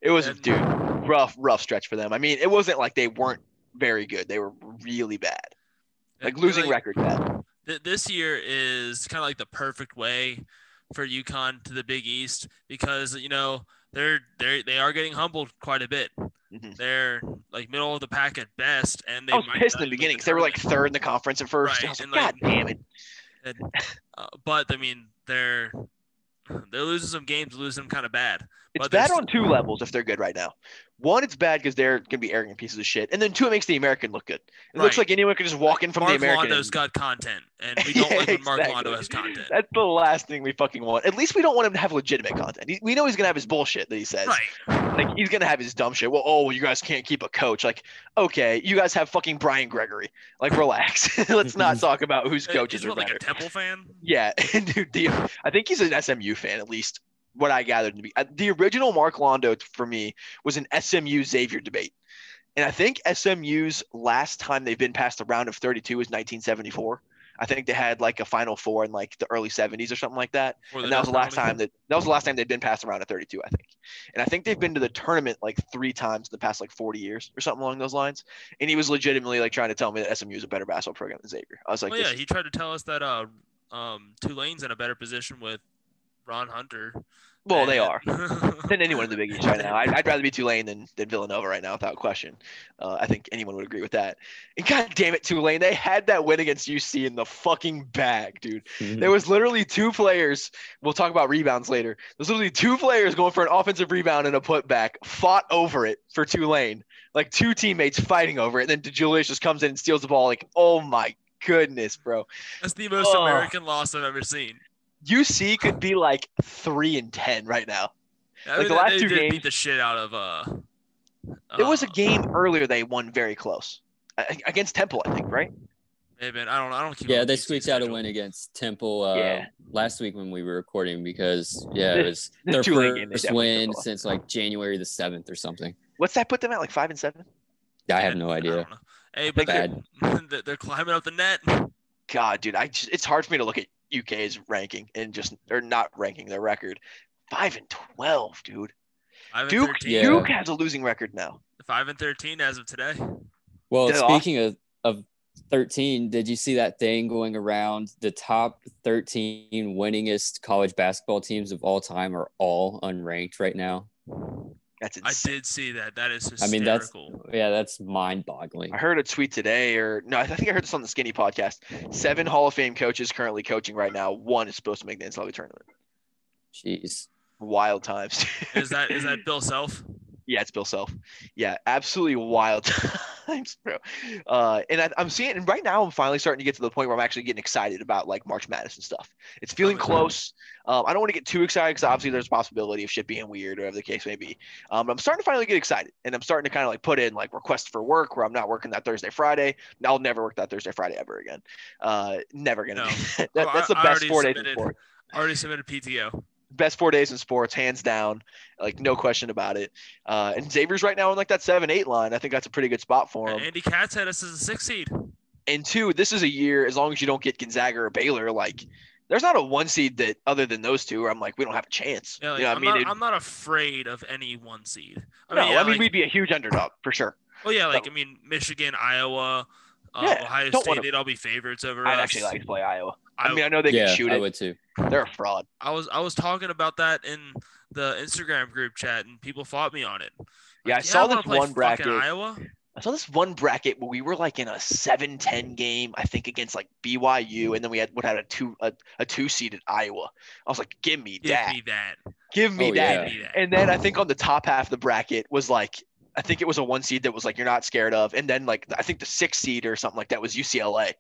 It was, And- dude, rough, rough stretch for them. I mean, it wasn't like they weren't very good; they were really bad, like losing record bad. th- this year is kind of like the perfect way for UConn to the Big East because you know they're they they are getting humbled quite a bit. Mhm. They're like middle of the pack at best, and they I was pissed in the beginning because they were like third in the conference at first. Right, like, God like- damn it! And, uh, but I mean, they're they're losing some games, losing them kind of bad. It's But bad on two levels if they're good right now. One, it's bad because they're gonna be arrogant pieces of shit, and then two, it makes the American look good. It looks like anyone can just walk in from Mark the American. Mark Londo's and- got content, and we don't Yeah, like when Mark exactly. Londo has content. That's the last thing we fucking want. At least we don't want him to have legitimate content. He- We know he's gonna have his bullshit that he says. Right. Like he's gonna have his dumb shit. Well, oh, well, you guys can't keep a coach. Like, okay, you guys have fucking Brian Gregory. Like, relax. Let's not talk about whose Uh, coaches He's are what, like a Temple fan. Yeah, dude, the, I think he's an SMU fan at least. What I gathered to be uh, the original Mark Londo for me was an SMU Xavier debate, and I think SMU's last time they've been past the round of 32 is 1974. I think they had like a Final Four in like the early '70s or something like that. And that was the last time that that was the last time they'd been passed around of 32, I think. And I think they've been to the tournament like three times in the past like 40 years or something along those lines. And he was legitimately like trying to tell me that SMU is a better basketball program than Xavier. I was like, Well, yeah, he tried to tell us that uh, um, Tulane's in a better position with Ron Hunter. well, they are. than anyone in the Big East right now. I'd, I'd rather be Tulane than, than Villanova right now, without question. Uh, I think anyone would agree with that. And God damn it, Tulane, they had that win against UC in the fucking bag, dude. There was literally two players. We'll talk about rebounds later. There's literally two players going for an offensive rebound and a putback, fought over it for Tulane. Like two teammates fighting over it. And then DeJulius just comes in and steals the ball. Like, oh my goodness, bro. That's the most Oh. American loss I've ever seen. UC could be like three and ten right now. I Like, mean, the last they two did games- beat the shit out of uh. There was a uh, game earlier they won very close against Temple, I think, right? Maybe I don't. I don't keep. Yeah, they squeaked out a win against Temple uh, Yeah. last week when we were recording because yeah, it was this their Tulane first definitely win took since like January the seventh or something. What's that put them at? Like five and seven? I have no idea. Hey, but they're, they're climbing up the net. God, dude, I just, it's hard for me to look at UK's ranking and just or not ranking their record. Five and twelve, dude. Five and Duke 13. Yeah. Duke has a losing record now. Five and thirteen as of today. Well, Did speaking of, of 13, did you see that thing going around? The top 13 winningest college basketball teams of all time are all unranked right now. That's I did see that. That is hysterical. I mean, that's hysterical. yeah, that's mind boggling. I heard a tweet today, or no, I think I heard this on the Skinny podcast. Seven Hall of Fame coaches currently coaching right now. One is supposed to make the NCAA tournament. Jeez. Wild times. Is that is that Bill Self? Yeah, it's Bill Self. Yeah, absolutely wild times, bro. Uh, and I, I'm seeing, and right now I'm finally starting to get to the point where I'm actually getting excited about like March Madness and stuff. It's feeling close. Um, I don't want to get too excited because obviously there's a possibility of shit being weird or whatever the case may be. Um, but I'm starting to finally get excited, and I'm starting to kind of like put in like requests for work where I'm not working that Thursday, Friday. I'll never work that Thursday, Friday ever again. Uh, never gonna. No. that. Oh, that's I- the I best already four days in submitted- Already submitted PTO. Best four days in sports, hands down, like no question about it. Uh, and Xavier's right now in like that seven eight line. I think that's a pretty good spot for him. Andy Katz had us as a six seed. And two, this is a year as long as you don't get Gonzaga or Baylor, like there's not a one seed that other than those two where I'm like we don't have a chance. Yeah, like, you know, I'm, I mean, not, I'm not afraid of any one seed. I no, mean, yeah, I mean like, we'd be a huge underdog for sure. well, yeah, like so- I mean, Michigan, Iowa, uh, Yeah, Ohio don't State, wanna- they'd all be favorites over I'd us. actually like to play Iowa. I, I- mean, I know they yeah, can shoot I it. would too. They're a fraud. I was I was talking about that in the Instagram group chat, and people fought me on it. Yeah, I Like, saw wanna this one bracket. Iowa. I saw this one bracket where we were like in a 7-10 game, I think against like BYU, and then we had what had a two a, a two seeded Iowa. I was like, give me Give that. me that. Give me Oh, that. yeah. Give me that. And then I think on the top half of the bracket was like, I think it was a one seed that was like you're not scared of, and then like I think the six seed or something like that was UCLA.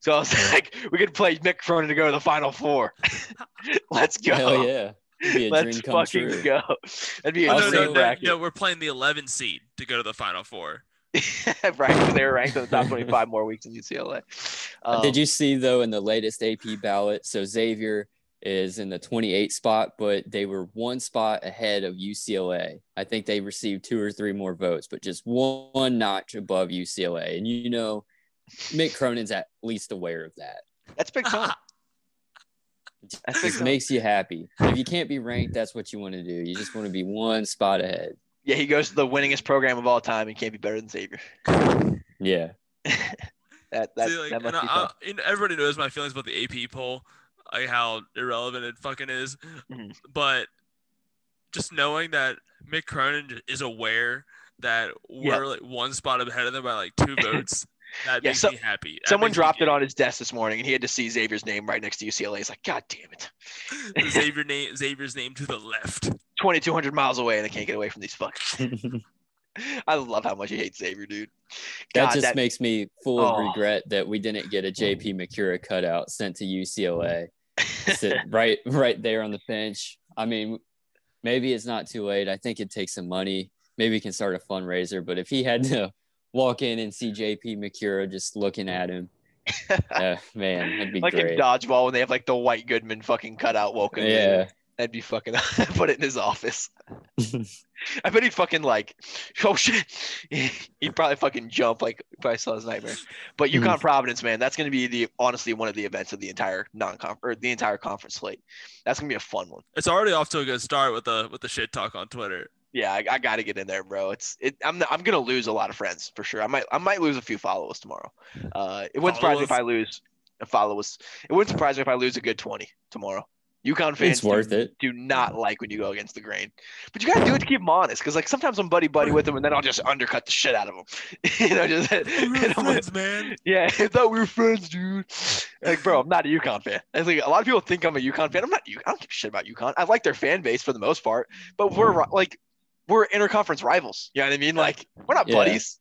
So I was like, we could play Mick Cronin to go to the Final Four. Let's go. Hell yeah. Be a Let's dream come fucking true. go. That'd be a no, Also- great no, no, bracket. no, we're playing the 11 seed to go to the Final Four. right, 'cause they were ranked in the top 25 more weeks in UCLA. Um, Did you see though in the latest AP ballot? So Xavier is in the 28 spot, but they were one spot ahead of UCLA. I think they received two or three more votes, but just one, one notch above UCLA. And you know, Mick Cronin's at least aware of that. That's big time. That's big It time. makes you happy. If you can't be ranked, that's what you want to do. You just want to be one spot ahead. Yeah, he goes to the winningest program of all time and can't be better than Xavier. Yeah. That that, See, like, that and must be I. I- and everybody knows my feelings about the AP poll, like how irrelevant it fucking is. Mhm. But just knowing that Mick Cronin is aware that we're like one spot ahead of them by like two votes, that Yeah, makes so- me happy. That Someone dropped it on his desk this morning, and he had to see Xavier's name right next to UCLA. He's like, God damn it! Xavier name, Xavier's name to the left. 2,200 miles away, and I can't get away from these fuckers. I love how much he hates Xavier, dude. That just that- makes me full of Oh. regret that we didn't get a JP Macura cutout sent to UCLA. Sit right right there on the bench. I mean, maybe it's not too late. I think it takes some money. Maybe we can start a fundraiser. But if he had to walk in and see JP Macura just looking at him, uh, man, that'd be like great. in dodgeball when they have like the White Goodman fucking cutout woken. yeah, That'd be fucking. put it in his office. I bet he'd fucking like, oh shit. he'd probably fucking jump like if I saw his nightmare. But. UConn Providence, man, that's gonna be the honestly one of the events of the entire non-conf or the entire conference slate. That's gonna be a fun one. It's already off to a good start with the with the shit talk on Twitter. Yeah, I, I got to get in there, bro. It's it. I'm I'm gonna lose a lot of friends for sure. I might I might lose a few followers tomorrow. Uh, it wouldn't surprise me if I lose a followers. It wouldn't surprise me if I lose a good twenty tomorrow. UConn fans it's worth do, it. do not like when you go against the grain, but you gotta do it to keep them honest. Because like sometimes I'm buddy buddy with them, and then I'll just undercut the shit out of them. you know, just We're and I'm like, man. yeah, I thought we were friends, dude. Like, bro, I'm not a UConn fan. I think a lot of people think I'm a UConn fan. I'm not. U- I don't give a shit about UConn. I like their fan base for the most part, but we're ri- like, we're interconference rivals. You know what I mean? Like, we're not Yeah. buddies.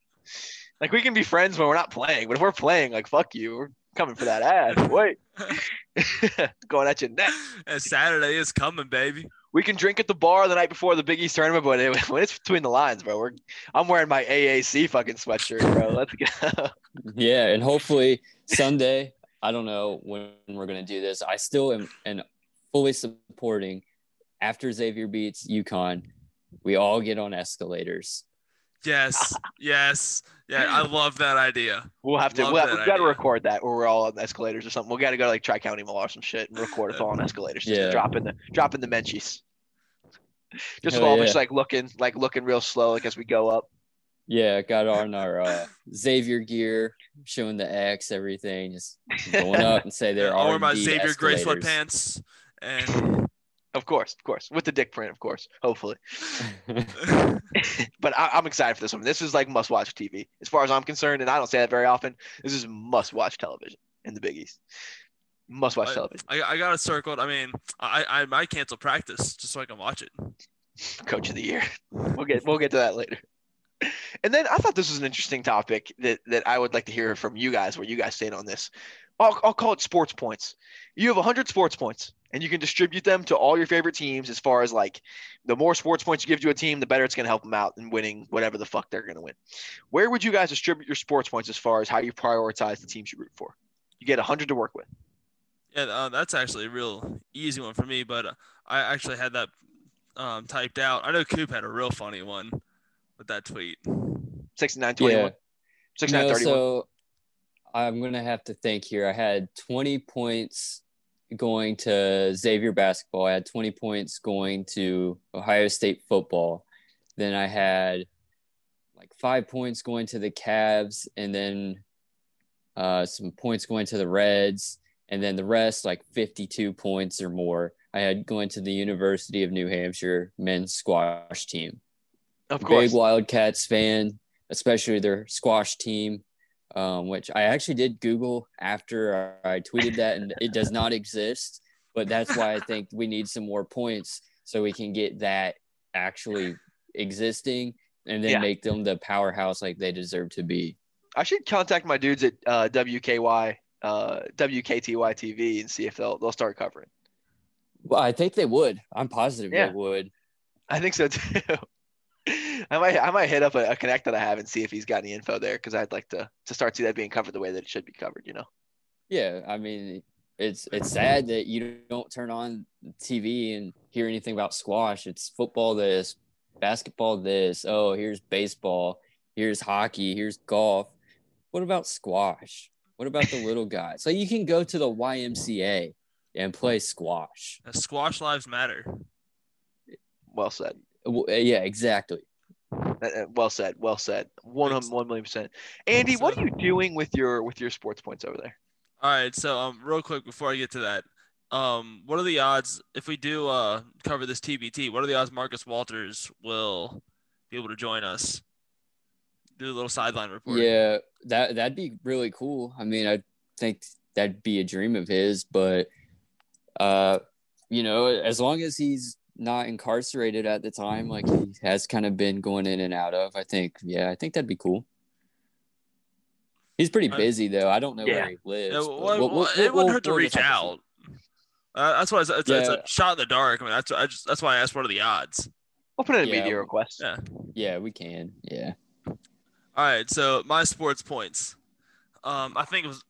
Like, we can be friends when we're not playing, but if we're playing, like, fuck you. Coming for that ass. Wait, going at your neck. And Saturday is coming, baby. We can drink at the bar the night before the Big East tournament, but it- when it's between the lines, bro, we're I'm wearing my AAC fucking sweatshirt, bro. Let's go. Yeah, and hopefully Sunday. I don't know when we're gonna do this. I still am and fully supporting. After Xavier beats UConn, we all get on escalators. Yes, yes, yeah. I love that idea. We'll have to. Love We'll, that we've got to record that where we're all on escalators or something. We got to go to like Tri County Mall or some shit and record us all on escalators. Just Yeah. dropping the dropping the menchies. Just Hell all of us yeah. like looking like looking real slow like as we go up. Yeah, got on our uh, Xavier gear, showing the X, everything, just going up and say there I'll are wear my indeed Xavier Gray sweatpants and Of course, of course, with the dick print, of course, hopefully. but I, I'm excited for this one. This is like must watch TV as far as I'm concerned, and I don't say that very often. This is must watch television in the Big East. Must watch I- television. I, I got it circled. I mean, I, I might cancel practice just so I can watch it. coach of the year. We'll get we'll get to that later. And then I thought this was an interesting topic that that I would like to hear from you guys, where you guys stand on this. I'll, I'll call it sports points. You have 100 sports points, and you can distribute them to all your favorite teams. As far as like, the more sports points you give to a team, the better it's going to help them out in winning whatever the fuck they're going to win. Where would you guys distribute your sports points as far as how you prioritize the teams you root for? You get 100 to work with. Yeah, uh, that's actually a real easy one for me, but I actually had that um, typed out. I know Coop had a real funny one with that tweet. 69 21, yeah. 69 No, so I'm gonna have to think here. I had 20 points going to Xavier basketball. I had 20 points going to Ohio State football. Then I had like five points going to the Cavs, and then uh, some points going to the Reds, and then the rest like 52 points or more. I had going to the University of New Hampshire men's squash team of course. big Wildcats fan, especially their squash team, um, which I actually did Google after I tweeted that, and it does not exist. But that's why I think we need some more points so we can get that actually existing and then Yeah. make them the powerhouse like they deserve to be. I should contact my dudes at uh, WKY, uh, WKTY TV and see if they'll they'll start covering. Well, I think they would. I'm positive Yeah. they would. I think so too. I might I might hit up a, a connect that I have and see if he's got any info there because I'd like to to start see that being covered the way that it should be covered. You know. Yeah, I mean, it's it's sad that you don't turn on TV and hear anything about squash. It's football this, basketball this. Oh, here's baseball. Here's hockey. Here's golf. What about squash? What about the little guys? So you can go to the YMCA and play squash. Squash lives matter. Well said. W- Yeah, exactly. Uh, uh, Well said. Well said. One Thanks. one million percent. Andy, what are you doing with your with your sports points over there? All right, so um, real quick before I get to that, um, what are the odds if we do uh cover this TBT? What are the odds Marcus Walters will be able to join us? Do a little sideline report. Yeah, that that'd be really cool. I mean, I think that'd be a dream of his, but uh, you know, as long as he's not incarcerated at the time, like he has kind of been going in and out of, I think, yeah, I think that'd be cool. He's pretty busy though. I don't know Yeah. where he lives. Yeah, well, we'll- well, we'll- it we'll- wouldn't hurt to we'll reach just have to out. Uh, that's why it's, it's, it's a shot in the dark. I mean, that's I just that's why I asked what are the odds. I'll put in a Yeah. media request. Yeah. Yeah, we can. Yeah. All right, so my sports points. Um, I think it was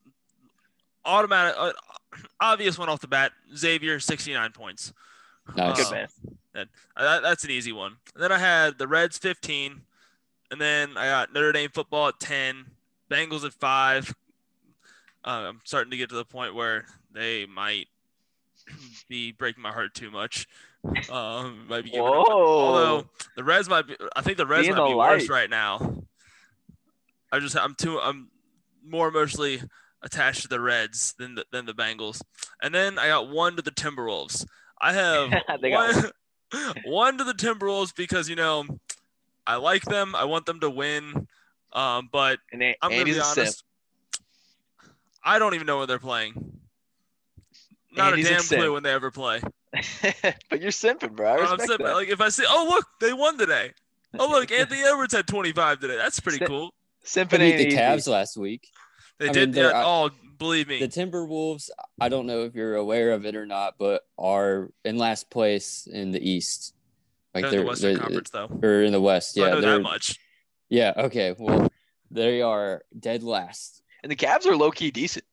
automatic, uh, obvious one off the bat. Xavier, 69 points. Nice. Good man. And uh, that, that's an easy one. And then I had the Reds 15, and then I got Notre Dame football at 10, Bengals at five. Uh, I'm starting to get to the point where they might be breaking my heart too much. Um, might be giving up. Whoa. Although the Reds might be, I think the Reds Being might the be worse right now. I just I'm too I'm more emotionally attached to the Reds than the, than the Bengals. And then I got one to the Timberwolves. I have They got one, one to the Timberwolves because you know I like them. I want them to win. Um, but And A- I'm gonna Andy's be honest. I don't even know when they're playing. Not Andy's a a damn simp. clue when they ever play. but you're simping, bro. I I'm respect that. Like if I see, oh look, they won today. Oh look, Anthony Edwards had 25 today. That's pretty Sim- cool. Simping They beat the. Cavs last week. They I did. mean, they're- yeah, oh, believe me. The Timberwolves, I don't know if you're aware of it or not, but are in last place in the East. Like they're in they're, the Western they're- Conference though. or in the West. I Yeah, know they're that much. yeah. Okay, well, they are dead last. And the Cavs are low key decent.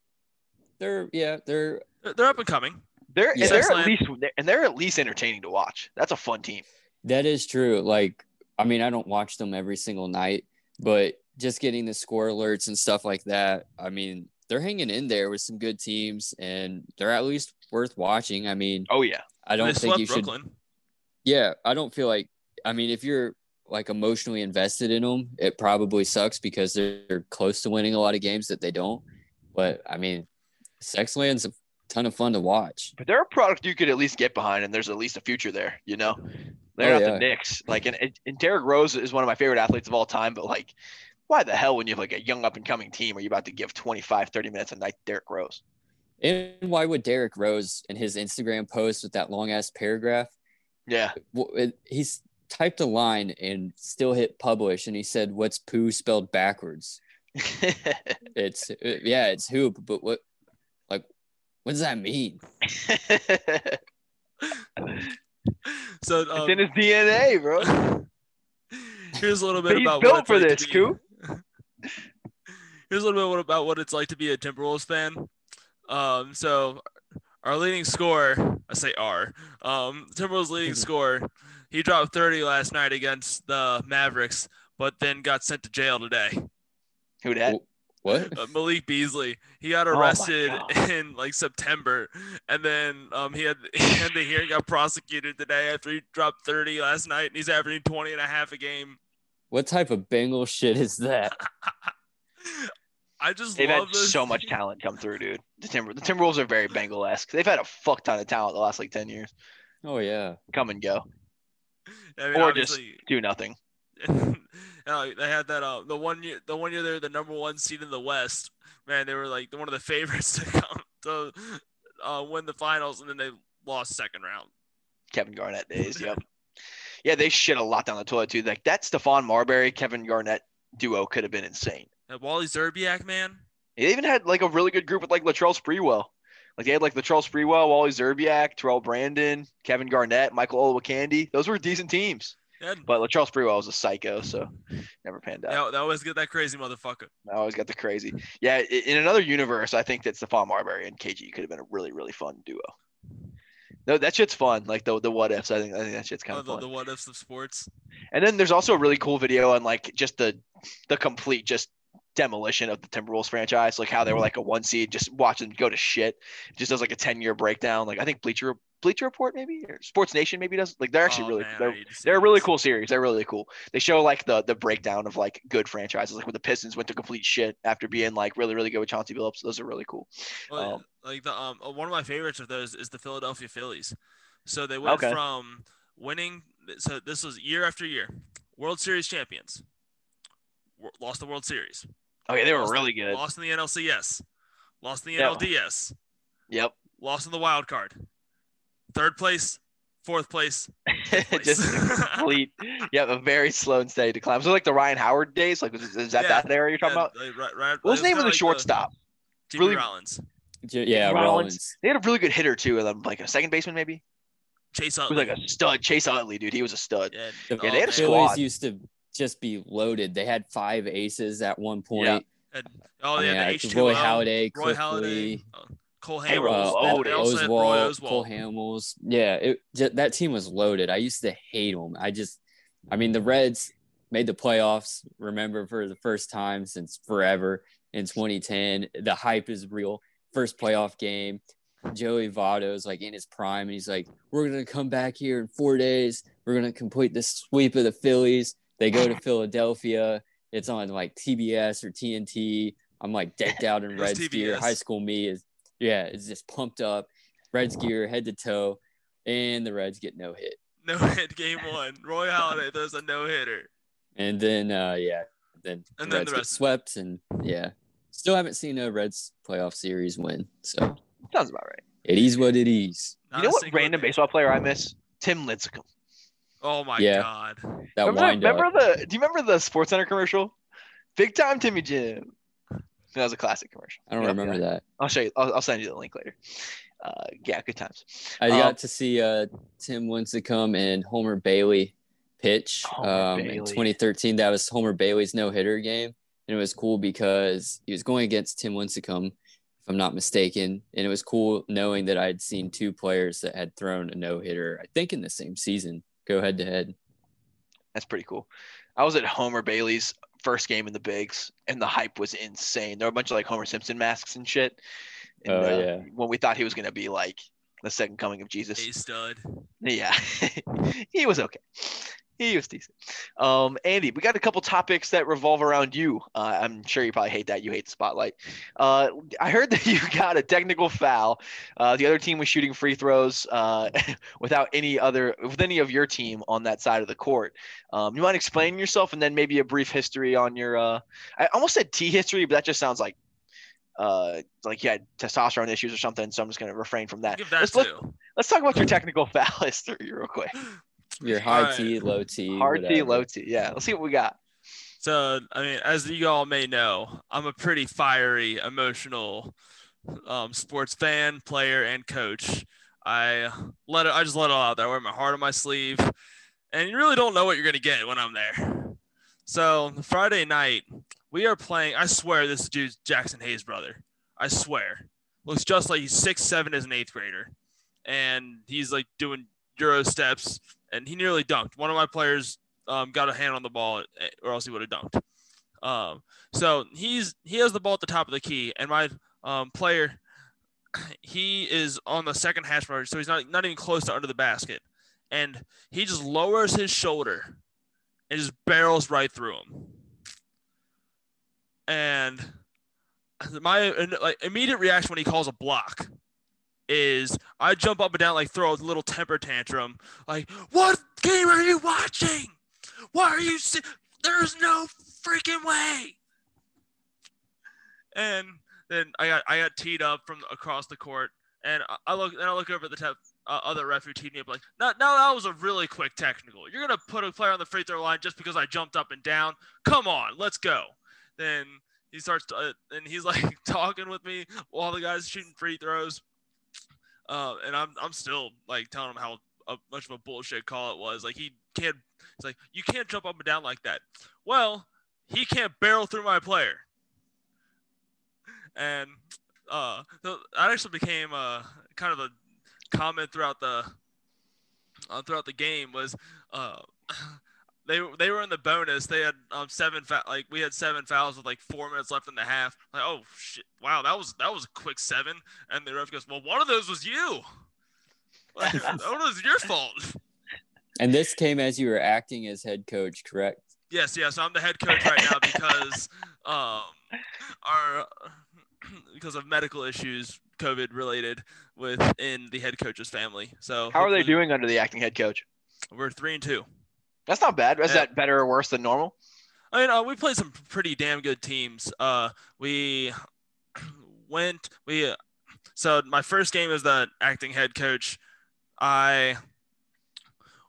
They're yeah, they're They're, they're up and coming. They're Yeah. and they're at least they're, and they're at least entertaining to watch. That's a fun team. That is true. Like, I mean, I don't watch them every single night, but just getting the score alerts and stuff like that, I mean, they're hanging in there with some good teams and they're at least worth watching. I mean, Oh yeah. I don't think you should. Yeah, I don't feel like, I mean, if you're like emotionally invested in them, it probably sucks because they're close to winning a lot of games that they don't. But I mean, Sexland's a ton of fun to watch. But they're a product you could at least get behind, and there's at least a future there. You know, they're Oh, not yeah. the Knicks. Like, and, and, and Derrick Rose is one of my favorite athletes of all time. But like, why the hell when you have like a young up and coming team are you about to give 25, 30 minutes a night to Derrick Rose? And why would Derrick Rose in his Instagram post with that long ass paragraph? Yeah. he's typed a line and still hit publish and he said what's poo spelled backwards it's uh, yeah it's hoop but what like what does that mean So it's um, in his DNA, bro. here's a little bit He's about built what for this, be- Coop. Here's a little bit about what it's like to be a Timberwolves fan. Um, so our leading scorer, I say our, um, Timberwolves leading scorer, he dropped 30 last night against the Mavericks, but then got sent to jail today. Who that? what Uh, Malik Beasley, he got arrested God. in like September, and then um, he had he had the hearing got prosecuted today after he dropped 30 last night, and he's averaging 20 and a half a game. what type of bengal shit is that I just They've had love this. so much talent come through, dude. The Timber the Timberwolves are very Bengal esque. They've had a fuck ton of talent the last like ten years. oh yeah Come and go, I mean, or just- do nothing. uh, they had that uh, the one year the one year they're the number one seed in the West. Man, they were like one of the favorites to come to uh, win the finals, and then they lost second round. Kevin Garnett days. Yep. yeah, they shit a lot down the toilet too. Like that Stephon Marbury, Kevin Garnett duo could have been insane. And Wally Szczerbiak, man, They even had like a really good group with like Latrell Sprewell. Like they had like Latrell Sprewell, Wally Szczerbiak, Terrell Brandon, Kevin Garnett, Michael Olowokandi. Those were decent teams. yeah, But Latrell Sprewell was a psycho, so never panned out. That always get that crazy motherfucker. I always got the crazy. Yeah, in another universe, I think that Stephon Marbury and KG could have been a really, really fun duo. No, that shit's fun. Like the the what ifs. I think I think that shit's kind Oh, of the, fun. the what ifs of sports. And then there's also a really cool video on like just the the complete just demolition of the Timberwolves franchise, like how they were like a one seed, just watching go to shit. It just does like a ten year breakdown. Like I think Bleacher Bleacher Report maybe or Sports Nation maybe does. Like they're actually Oh, really man, they're, need to see they're a really cool series. They're really cool. They show like the the breakdown of like good franchises, like when the Pistons went to complete shit after being like really really good with Chauncey Billups. Those are really cool. Well, Um, like the um uh, one of my favorites of those is the Philadelphia Phillies. So they went Okay. from winning. So this was year after year, World Series champions. Lost the World Series. Yeah, they were Lost- really good. Lost in the NLCS. Lost in the Yeah. NLDS. Yep. Lost in the wild card. Third place, fourth place. place. just complete. Yeah, a very slow and steady decline. Was it like the Ryan Howard days? Like, was, is that Yeah. that era you're talking Yeah, about? like, right, right, What was the name of the like shortstop? Jimmy really- Rollins. Yeah Rollins. rollins They had a really good hitter too, and then like a second baseman maybe. Chase He was like a stud. Chase Utley, dude. He was a stud. yeah, Yeah, they had a man. squad. Used to just be loaded they had five aces at one point Yeah. And, oh, I yeah, mean, the I- H2O. Roy Halladay, Roy Cliff Halladay, uh, Cole Hamels. loaded. They, they also had Roy Oswalt, Oswalt. Cole Hamels. Yeah, it, j- that team was loaded. I used to hate them. I just, I mean, the Reds made the playoffs. Remember for the first time since forever in 2010. The hype is real. First playoff game. Joey Votto's like in his prime, and he's like, "We're gonna come back here in four days. We're gonna complete the sweep of the Phillies." They go to Philadelphia. It's on like TBS or TNT. I'm like decked out in Reds gear. High school me is yeah, it's just pumped up. Reds gear head to toe, and the Reds get no hit. No hit game one. Roy Halladay throws a no hitter. And then uh yeah, then And the then Reds the get swept, and yeah, still haven't seen a Reds playoff series win. So Sounds about right. it is what it is. Not you know what random hit. baseball player I miss? Tim Lincecum. Oh my Yeah. god. That Remember, wind up. remember the? Do you remember the Sports Center commercial? Big time Timmy Jim. That was a classic commercial. I don't Yeah, remember yeah. that. I'll show you. I'll, I'll send you the link later. Uh, yeah, good times. I Um, got to see uh, Tim Lincecum and Homer Bailey pitch Homer um, in 2013. That was Homer Bailey's no hitter game. And it was cool because he was going against Tim Lincecum, if I'm not mistaken. And it was cool knowing that I'd seen two players that had thrown a no hitter, I think in the same season, go head to head. That's pretty cool. I was at Homer Bailey's first game in the bigs, and the hype was insane. There were a bunch of like Homer Simpson masks and shit. And, Oh, uh, yeah. When we thought he was gonna be like the second coming of Jesus. A stud. Yeah, he was okay. He was decent. Um, Andy, we got a couple topics that revolve around you. Uh, I'm sure you probably hate that. You hate the spotlight. Uh, I heard that you got a technical foul. Uh, the other team was shooting free throws uh, without any other, with any of your team on that side of the court. Um, you mind explaining yourself and then maybe a brief history on your? Uh, I almost said T history, but that just sounds like. Uh, like you had testosterone issues or something, so I'm just gonna refrain from that. That Let's too. Let's talk about your technical foul history real quick. Your high Alright. T, low T. Hard T, low T. Yeah, let's see what we got. So, I mean, as you all may know, I'm a pretty fiery, emotional um, sports fan, player, and coach. I let it. I just let it all out there. I wear my heart on my sleeve, and you really don't know what you're gonna get when I'm there. So Friday night, we are playing. I swear this dude's Jaxson Hayes' brother. I swear, looks just like he's six seven as an eighth grader, and he's like doing euro steps, and he nearly dunked. One of my players um, got a hand on the ball, eh, or else he would have dunked. Um, so he's he has the ball at the top of the key, and my um, player, he is on the second hash mark, so he's not not even close to under the basket, and he just lowers his shoulder and just barrels right through him. And my like immediate reaction when he calls a block is I jump up and down like throw a little temper tantrum like what game are you watching? Why are you si- there's no freaking way. And then I got I got teed up from across the court and I- I look and I look over at the uh, other referee teed me up like no no that was a really quick technical. You're gonna put a player on the free throw line just because I jumped up and down. Come on, let's go. Then he starts to, uh, and he's like talking with me while the guy's shooting free throws. Uh, and I'm I'm still like telling him how uh, much of a bullshit call it was. Like he can't. It's like you can't jump up and down like that. Well, he can't barrel through my player. And uh, that actually became a kind of a comment throughout the uh, throughout the game was uh, they they were in the bonus. They had um seven fa- like we had seven fouls with like four minutes left in the half. Like oh shit, wow that was that was a quick seven. And the ref goes, well one of those was you. Like, that was your fault. And this came as you were acting as head coach, correct? Yes, yes, I'm the head coach right now because um our because of medical issues, COVID related, within the head coach's family. So How are they doing under the acting head coach? We're three and two. That's not bad. Is Yeah. that better or worse than normal? I mean, uh, we played some pretty damn good teams. Uh, we went. We uh, so my first game as the acting head coach, I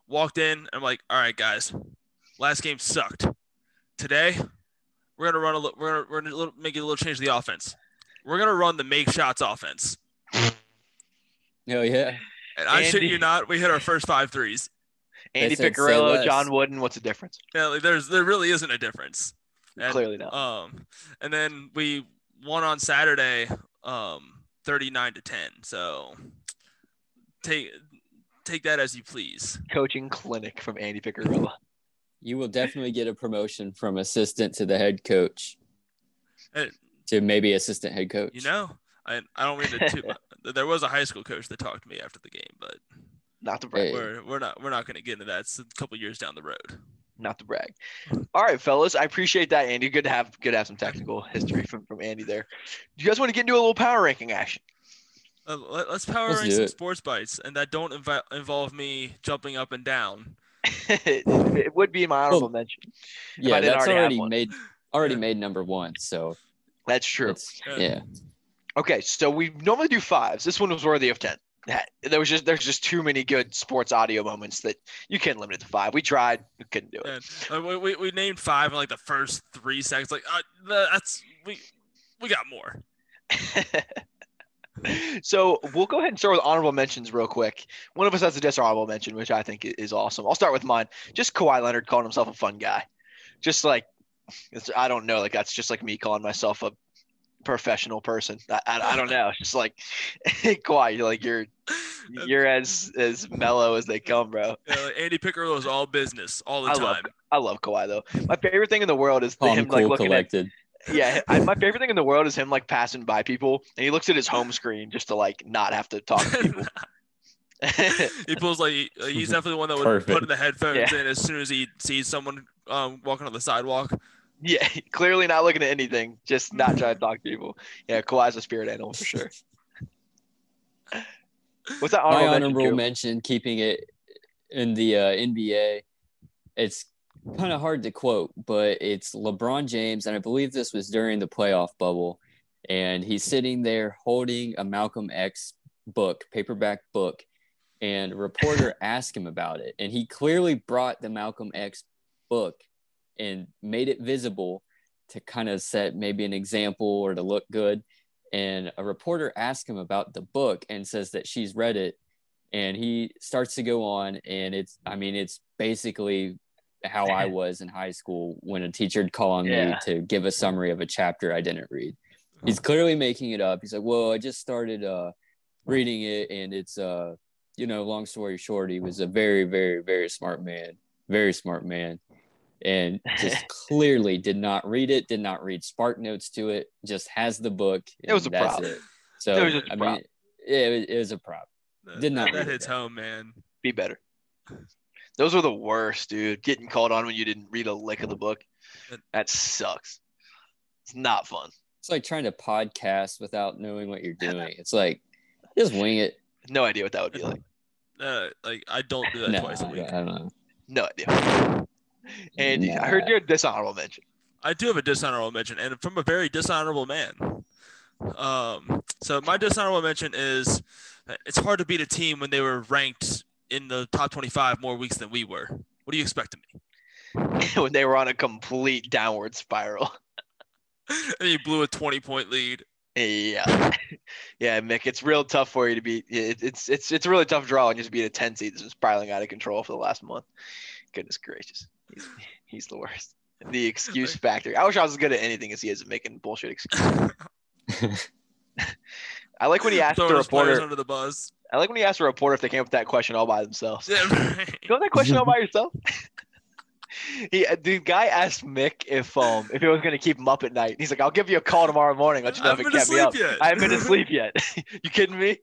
walked in. And I'm like, all right, guys, last game sucked. Today, we're gonna run a little. We're gonna, we're gonna little- make a little change to the offense. We're gonna run the make shots offense. Oh yeah. And I shit you not, we hit our first five threes. Andy said say Piccirillo, less. John Wooden. What's the difference? Yeah, like there's there really isn't a difference. And- Clearly not. Um, and then we won on Saturday. Um, 39 to 10. So take take that as you please. Coaching clinic from Andy Piccarella. You will definitely get a promotion from assistant to the head coach Hey. to maybe assistant head coach. You know, I I don't mean to. Toot my- there was a high school coach that talked to me after the game, but Not to brag. Hey. we're we're not we're not going to get into that. It's a couple years down the road. Not to brag. All right, fellas. I appreciate that, Andy. Good to have good to have some technical history from, from Andy there. Do you guys want to get into a little power ranking action? Uh, let, us power Let's rank some it. sports bites, and that don't invi- involve me jumping up and down. it, it would be my honorable mention. yeah, that's already already made already Yeah. made number one. So That's true. Yeah. yeah. Okay, so we normally do fives. This one was worthy of ten. That- There was just there's just too many good sports audio moments that you can't limit it to five. We tried, we couldn't do it. We, we, we named five in like the first three seconds. Like uh, that's we we got more. so we'll go ahead and start with honorable mentions real quick. One of us has a dishonorable mention, which I think is awesome. I'll start with mine. Just Kawhi Leonard calling himself a fun guy. Just like it's, I don't know, like that's just like me calling myself a professional person. I, I, I don't know. It's just like Kawhi, you're like you're you're as as mellow as they come, bro. Yeah, like Andy Pickerel is all business all the I love time. I love Kawhi though. My favorite thing in the world is Calm, him cool, like looking at yeah. I, my favorite thing in the world is him like passing by people and he looks at his home screen just to like not have to talk to people. he pulls like he's definitely the one that would Perfect. put the headphones Yeah. in as soon as he sees someone um, walking on the sidewalk. Yeah, clearly not looking at anything, just not trying to talk to people. Yeah, Kawhi's a spirit animal for sure. What's that My honorable, honorable mention? mention, keeping it in the uh, NBA. It's kind of hard to quote, but it's LeBron James, and I believe this was during the playoff bubble, and he's sitting there holding a Malcolm X book, paperback book, and a reporter asked him about it, and he clearly brought the Malcolm X book and made it visible to kind of set maybe an example or to look good. And a reporter asked him about the book and says that she's read it. And he starts to go on, and it's, I mean, it's basically how I was in high school when a teacher would call on me to give a summary of a chapter I didn't read. He's clearly making it up. He's like, well, I just started uh, reading it, and it's, uh, you know, long story short, he was a very, very, very smart man, very smart man, and just clearly did not read it, did not read Spark Notes to it, just has the book. It was and a that's prop. It. So It was just a I prop. mean, it was, it was a prop. That, Did not that, read it hits home, man. Be better. Those were the worst, dude. Getting called on when you didn't read a lick of the book. That sucks. It's not fun. It's like trying to podcast without knowing what you're doing. It's like just wing it. No idea what that would be like. Uh, like I don't do that No, twice a I week. don't know. No idea. And I heard Nah. your dishonorable mention. I do have a dishonorable mention, and from a very dishonorable man. Um, so my dishonorable mention is it's hard to beat a team when they were ranked in the top 25 more weeks than we were. What do you expect of me? when they were on a complete downward spiral. And you blew a 20 point lead. Yeah, yeah, Mick. It's real tough for you to be. It, it's it's it's a really tough draw and just being a ten seed that's been spiraling out of control for the last month. Goodness gracious, he's, he's the worst. The excuse factor. I wish I was as good at anything as he is at making bullshit excuses. I like when he asked the Throwing his reporter. under the bus. I like when he asked the reporter if they came up with that question all by themselves. Yeah, right. You know that question all by yourself? he, the guy asked Mick if um if it was gonna keep him up at night. He's like, "I'll give you a call tomorrow morning. Let you I know if haven't it been kept me up." asleep yet. I haven't been asleep yet. you kidding me?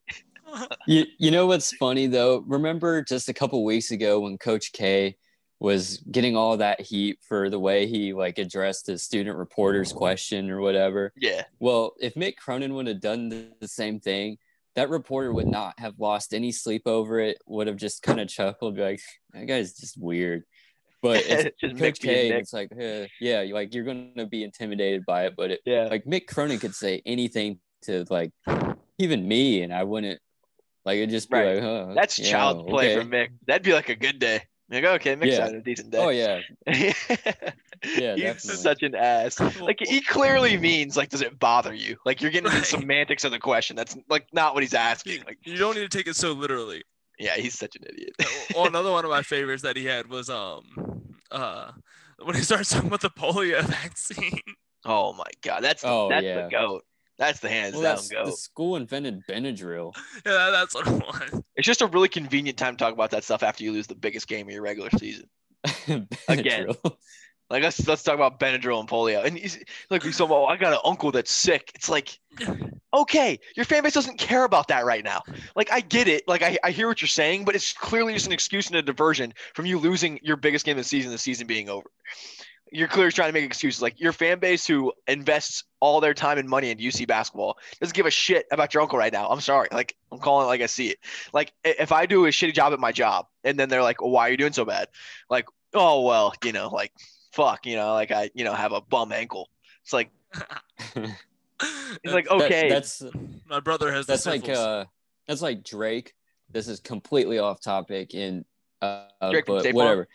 You you know what's funny though? Remember just a couple weeks ago when Coach K was getting all that heat for the way he like addressed the student reporter's question or whatever. Yeah. Well, if Mick Cronin would have done the, same thing, that reporter would not have lost any sleep over it. Would have just kind of chuckled, be like, "That guy's just weird." But it's Just Mick Coach K, it's like, eh, yeah, like you're gonna be intimidated by it. But it, Yeah. like Mick Cronin could say anything to like even me, and I wouldn't like it'd just be Right. like, huh, That's child play for. Mick. That'd be like a good day. Like, okay, Mick's Yeah. having a decent day. Oh yeah, yeah, Yeah, He's definitely. such an ass. Like he clearly means like, does it bother you? Like you're getting into the semantics of the question. That's like not what he's asking. Like, You don't need to take it so literally. yeah, he's such an idiot. well, another one of my favorites that he had was um uh when he starts talking about the polio vaccine. Oh my god, that's Oh, that's yeah. the goat. That's the hands Well, down that's, go. the school invented Benadryl. Yeah, that- that's what I want. It's just a really convenient time to talk about that stuff after you lose the biggest game of your regular season. Again. Like let's let's talk about Benadryl and polio. And he's like he's talking about, oh, I got an uncle that's sick. It's like, okay, your fan base doesn't care about that right now. Like I get it. Like I, I hear what you're saying, but it's clearly just an excuse and a diversion from you losing your biggest game of the season, the season being over. You're clearly trying to make excuses. Like your fan base who invests all their time and money into UC basketball doesn't give a shit about your uncle right now. I'm sorry. Like I'm calling it like I see it. Like if I do a shitty job at my job and then they're like, well, why are you doing so bad? Like, oh well, you know, like fuck, you know, like I, you know, have a bum ankle. It's like it's like That- okay, that's My brother has that's like uh that's like Drake. This is completely off topic in uh Drake but State Farm?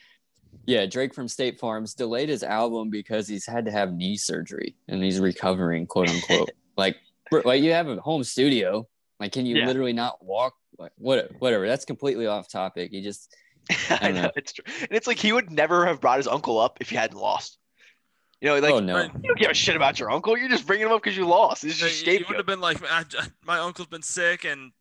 Whatever. Yeah, Drake from State Farms delayed his album because he's had to have knee surgery and he's recovering, quote unquote. like, like you have a home studio. Like, can you Yeah. literally not walk? Like, what, whatever. That's completely off topic. He just, I I know know. it's true. And it's like he would never have brought his uncle up if he hadn't lost. You know, like oh no, you don't give a shit about your uncle. You're just bringing him up because you lost. It's Hey, just you would scapegoat. have been like, I, I- my uncle's been sick, and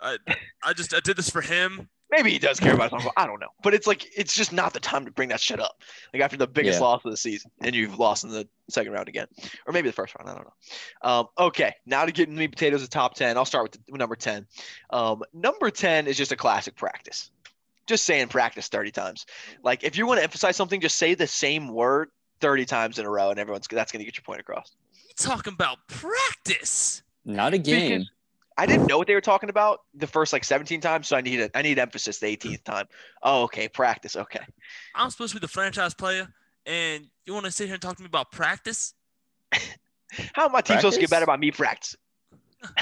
I, I just I did this for him. Maybe he does care about his uncle. I don't know. But it's like it's just not the time to bring that shit up. Like after the biggest Yeah. loss of the season, and you've lost in the second round again, or maybe the first round. I don't know. Um, okay, now to get into meat and potatoes, the top ten. I'll start with the, number ten. Um, number ten is just a classic practice. Just saying practice thirty times. Like if you want to emphasize something, just say the same word thirty times in a row, and everyone's that's going to get your point across. You talking about practice? not a game. I didn't know what they were talking about the first like 17 times, so I need it. I need emphasis the 18th time. Oh, okay, practice. Okay. I'm supposed to be the franchise player, and you want to sit here and talk to me about practice? How am my team supposed to get better by me practice?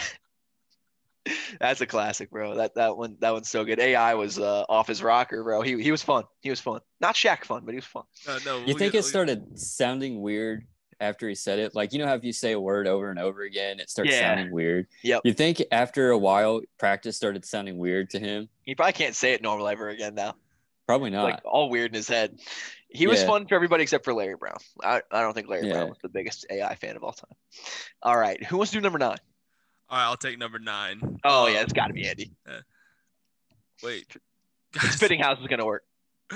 That's a classic, bro. That that one that one's so good. AI was uh, off his rocker, bro. He he was fun. He was fun. Not Shaq fun, but he was fun. Uh, no, You we'll think get- it started sounding weird after he said it? Like, you know how if you say a word over and over again, it starts Yeah. sounding weird? Yep. You think after a while, practice started sounding weird to him? He probably can't say it normal ever again now. Probably not. Like all weird in his head. He was Yeah. fun for everybody except for Larry Brown. I, I don't think Larry Yeah. Brown was the biggest AI fan of all time. All right, who wants to do number nine? All right, I'll take number nine. Oh yeah, Um, it's got to be Andy. Wait, It's guys, fitting house is gonna work.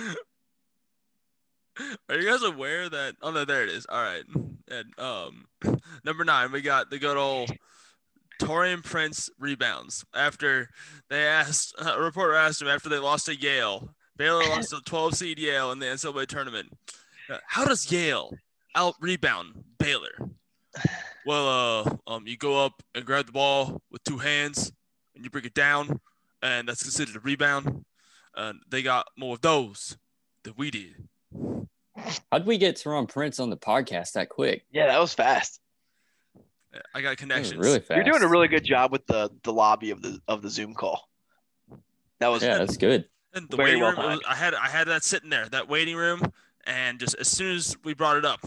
Are you guys aware that? Oh no, there it is. All right, and um, number nine, we got the good old Taurean Prince rebounds after they asked a reporter asked him after they lost to Yale. Baylor lost to 12 seed Yale in the NCAA tournament. Uh, How does Yale out rebound Baylor? Well, uh, um, you go up and grab the ball with two hands and you bring it down, and that's considered a rebound. And they got more of those than we did. How'd we get Taurean Prince on the podcast that quick? Yeah, that was fast. I got That was connections. really fast. You're doing a really good job with the the lobby of the of the Zoom call. That was Yeah, that's good. And the Very waiting well room, was- I had I had that sitting there, that waiting room, and just as soon as we brought it up,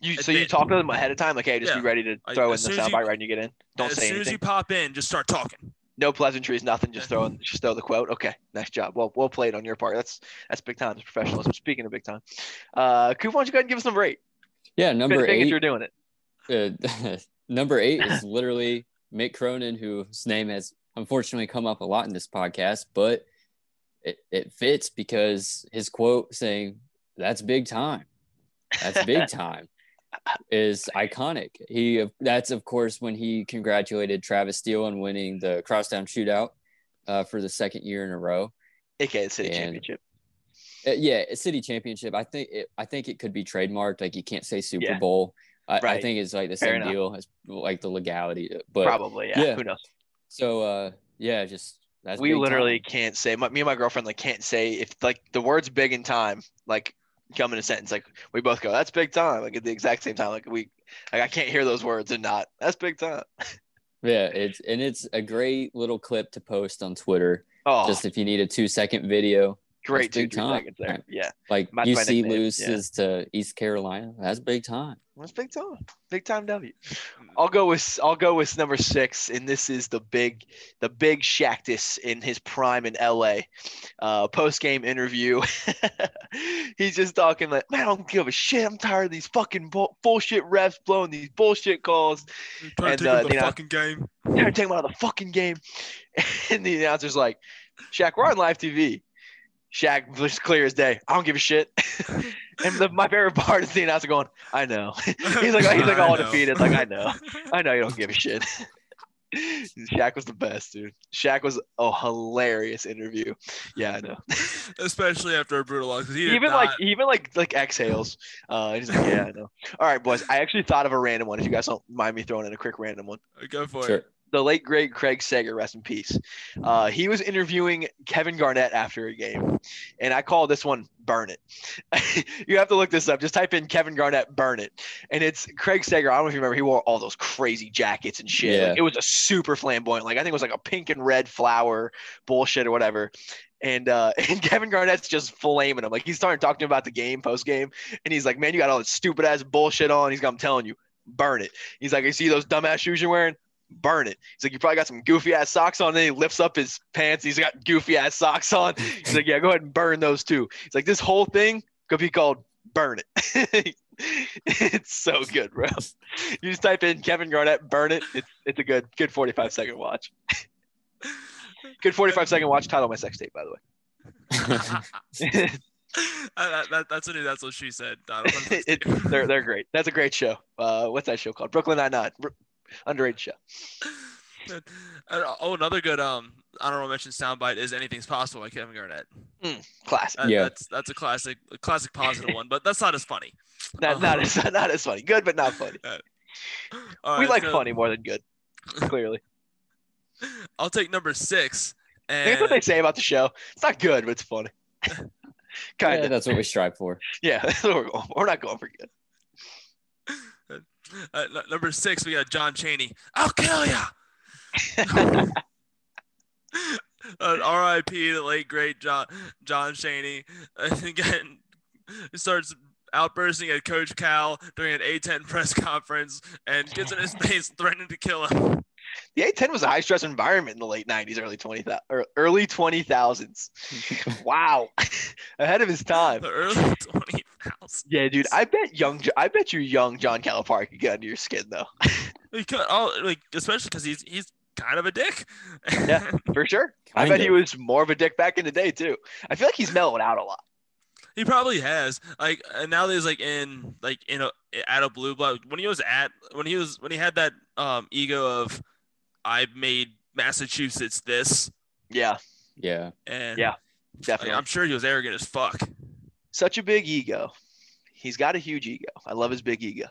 you. a So you bit. talk to them ahead of time, like, hey, just Yeah. be ready to I- throw in the soon as soundbite right when you get in. Don't as say soon as you pop in, just start talking. No pleasantries, nothing. Just throw in, just throw the quote. Okay, nice job. Well, well played on your part. That's that's big time. That's professionalism. Speaking of big time, uh, Coop, why don't you go ahead and give us number eight? Yeah, number Good eight. you're doing it. uh, number eight is literally Mick Cronin, whose name has unfortunately come up a lot in this podcast, but it, it fits because his quote saying, That's big time. That's big time is iconic. He that's of course when he congratulated Travis Steele on winning the crosstown shootout uh, for the second year in a row. AKA the city And- championship. Uh, yeah, a city championship. I think it, I think it could be trademarked. Like you can't say Super Yeah. Bowl. I, I think it's like the Fair same enough. deal as like the legality. But Probably, yeah. yeah. Who knows? so uh, yeah, just that's we literally time. can't say. My, me and my girlfriend like can't say if like the words "big" in time like come in a sentence. Like we both go, "That's big time." Like at the exact same time. Like we, like I can't hear those words and not. That's big time. yeah. It's and it's a great little clip to post on Twitter. Oh, Just if you need a two second video, Great two big three time. seconds there. Right. Yeah, Like That's my UC nickname, yeah. loses to East Carolina. That's big time. that's big time. Big time W. I'll go with I'll go with number six, and this is the big the big Shaqtus in his prime in LA. Uh, Post game interview, he's just talking like, man, I don't give a shit. I'm tired of these fucking bull- bullshit refs blowing these bullshit calls. Trying And, to take uh, him to the you know- fucking game. Tired of taking them out of the fucking game. And the announcer's like, Shaq, we're on live TV. Shaq was clear as day. I don't give a shit. and the, my favorite part is the announcer going, I know. he's like he's like I all know. defeated. Like I know. I know you don't give a shit. Shaq was the best, dude. Shaq was a hilarious interview. Yeah, I know. Especially after a brutal loss. 'cause he even not- like even like like exhales. Uh, he's like, yeah, I know. All right, boys. I actually thought of a random one. If you guys don't mind me throwing in a quick random one. go for Sure. it. The late great Craig Sager, rest in peace. Uh, he was interviewing Kevin Garnett after a game, and I call this one "Burn It." you have to look this up. Just type in Kevin Garnett "Burn It," and it's Craig Sager. I don't know if you remember. He wore all those crazy jackets and shit. Yeah. Like, it was a super flamboyant. Like I think it was like a pink and red flower bullshit or whatever. And uh, and Kevin Garnett's just flaming him. Like he's starting talking about the game post game, and he's like, "Man, you got all this stupid ass bullshit on." He's like, "I'm telling you, burn it." He's like, "You see those dumbass shoes you're wearing? Burn it." He's like, "You probably got some goofy ass socks on." And then he lifts up his pants. He's got goofy ass socks on. He's like, "Yeah, go ahead and burn those too." He's like, "This whole thing could be called burn it." it's so good, bro. You just type in Kevin Garnett, burn it. It's it's a good good 45 second watch. Good 45 second watch. Title my sex tape, by the way. Uh, that, that, that's what that's what she said. Donald. it, they're they're great. That's a great show. Uh, what's that show called? Brooklyn Nine Nine. Underrated show. Uh, oh, another good um honorable mention soundbite is "Anything's Possible" by Kevin Garnett. Classic. That- Yeah. that's that's a classic, a classic positive one, but that's not as funny. Not, not as not as funny. Good, but not funny. All we right, like so funny more than good. Clearly, I'll take number six. And that's what they say about the show. It's not good, but it's funny. kind yeah, of. that's what we strive for. Yeah, that's what we're going. for. We're not going for good. Uh, n- number six, we got John Chaney. I'll kill ya. uh, R.I.P. the late great John John Chaney. And again, starts outbursting at Coach Cal during an A10 press conference and gets in his face, threatening to kill him. The A10 was a high stress environment in the late 90s, early 20 or early 2000s. wow, ahead of his time. The early 20,000. Yeah, dude. I bet young. I bet you young John Calipari could get under your skin though. He could, oh, like especially because he's he's kind of a dick. Yeah. For sure. I Kind bet he was more of a dick back in the day too. I feel like he's mellowed out a lot. He probably has. Like and now that he's like in like in a at a blue blood when he was at when he was when he had that um ego of I made Massachusetts this Yeah, Yeah. and Yeah, like, definitely. I'm sure he was arrogant as fuck. Such a big ego. He's got a huge ego. I love his big ego.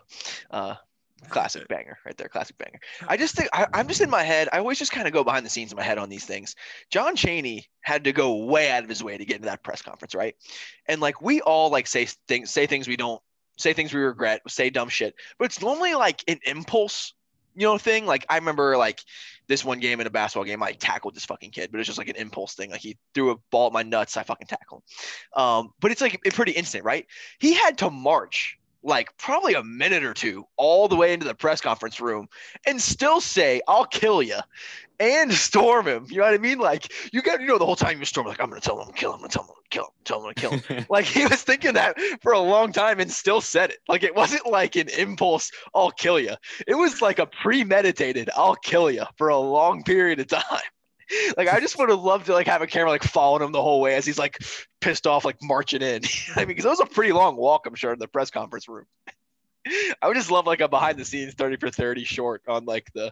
Uh, classic banger right there. Classic banger. I just think I, I'm just in my head. I always just kind of go behind the scenes in my head on these things. John Chaney had to go way out of his way to get into that press conference, right? And like we all like say things, say things we don't say things we regret, say dumb shit, but it's normally like an impulse, you know, thing. Like I remember like this one game in a basketball game, I tackled this fucking kid, but it's just like an impulse thing. Like he threw a ball at my nuts, I fucking tackled. Um, but it's like pretty instant, right? He had to march like probably a minute or two all the way into the press conference room and still say, I'll kill you and storm him. You know what I mean? Like you got, you know, the whole time you storm, like, I'm going to tell him I'm gonna kill him. I'm going to tell him I'm going to kill him. Tell him I'm going to kill him. like he was thinking that for a long time and still said it. Like it wasn't like an impulse, I'll kill you. It was like a premeditated, I'll kill you for a long period of time. Like I just would have loved to like have a camera like following him the whole way as he's like pissed off, like marching in. I mean, because it was a pretty long walk, I'm sure, in the press conference room. I would just love like a behind the scenes 30 for 30 short on like the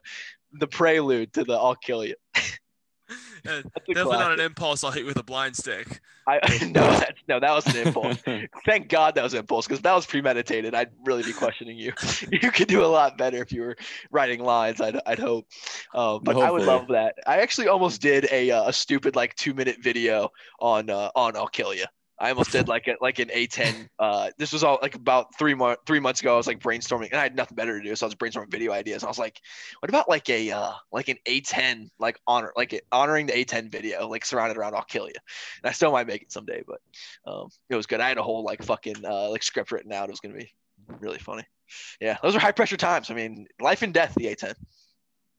the prelude to the I'll kill you. Yeah, That's a definitely not an impulse. I'll hit you with a blind stick. I no, that's no, that was an impulse. Thank God that was an impulse because that was premeditated. I'd really be questioning you. You could do a lot better if you were writing lines. I'd, I'd hope. Uh, but I would love that. I actually almost did a, uh, a stupid like two minute video on uh, on I'll kill you. I almost did like a, like an A10. Uh, this was all like about three months three months ago. I was like brainstorming, and I had nothing better to do, so I was brainstorming video ideas. I was like, what about like a uh, like an A10 like honor like it, honoring the A10 video like surrounded around I'll kill you. And I still might make it someday, but um, it was good. I had a whole like fucking uh, like script written out. It was gonna be really funny. Yeah, those are high pressure times. I mean, life and death. The A10.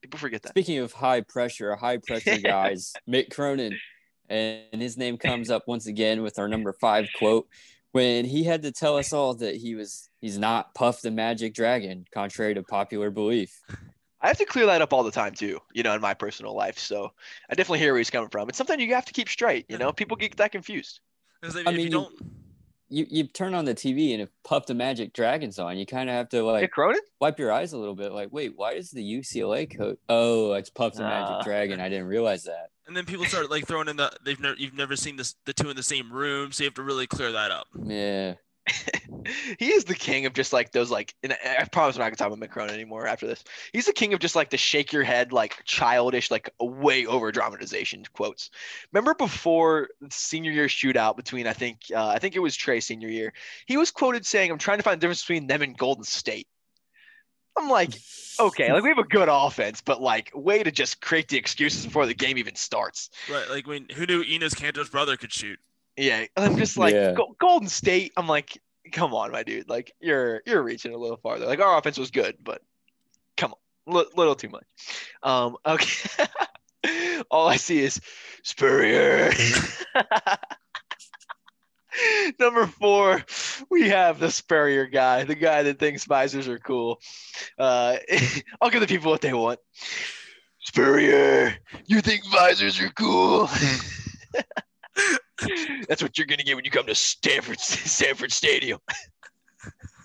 People forget that. Speaking of high pressure, high pressure guys, Mick Cronin, and his name comes up once again with our number five quote when he had to tell us all that he was he's not Puff the Magic Dragon, contrary to popular belief. I have to clear that up all the time too, you know, in my personal life. So I definitely hear where he's coming from. It's something you have to keep straight. You know, people get that confused. If, I if mean, you you- don't, You you turn on the TV and if Puff the Magic Dragon's on, you kind of have to like Cronin? wipe your eyes a little bit. Like, wait, why is the UCLA coat? Oh, it's Puff the Ah. Magic Dragon. I didn't realize that. And then people start like throwing in the they've never you've never seen this the two in the same room, so you have to really clear that up. Yeah. he is the king of just like those like and I I promise I'm not gonna talk about Macron anymore after this. He's the king of just like the shake your head like childish like way over dramatization quotes. Remember before the senior year shootout between I think uh, I think it was Trey senior year. He was quoted saying, "I'm trying to find the difference between them and Golden State." I'm like, okay, like we have a good offense, but like way to just create the excuses before the game even starts. Right? Like when who knew Enes Kanter's brother could shoot? Yeah, I'm just like Yeah. Go- Golden State. I'm like, come on, my dude. Like you're you're reaching a little farther. Like our offense was good, but come on, L- little too much. Um, okay. All I see is Spurrier. Number four, we have the Spurrier guy, the guy that thinks visors are cool. Uh, I'll give the people what they want. Spurrier, you think visors are cool? That's what you're gonna get when you come to Sanford Sanford Stadium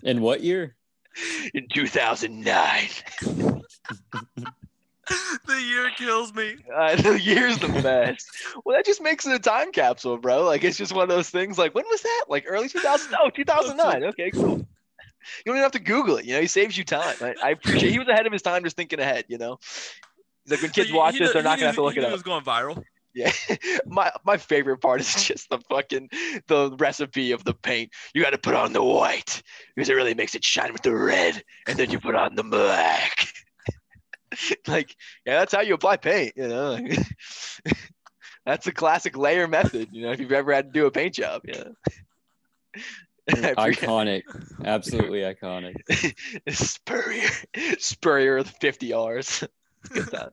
In what year? in 2009. the year kills me. Uh, the year's the best. Well, that just makes it a time capsule, bro. Like it's just one of those things. Like when was that? Like early 2000? Oh, 2009. Okay, cool. You don't even have to Google it. You know, he saves you time. I, I appreciate. He was ahead of his time, just thinking ahead. You know, he's like when kids watch this, they're not gonna have to look it up. It was going viral. Yeah. my my favorite part is just the fucking the recipe of the paint. You got to put on the white because it really makes it shine with the red, and then you put on the black. like, yeah, that's how you apply paint. You know, that's a classic layer method. You know, if you've ever had to do a paint job, yeah. Iconic. Absolutely iconic. Spurrier, Spurrier with 50 R's. Good time.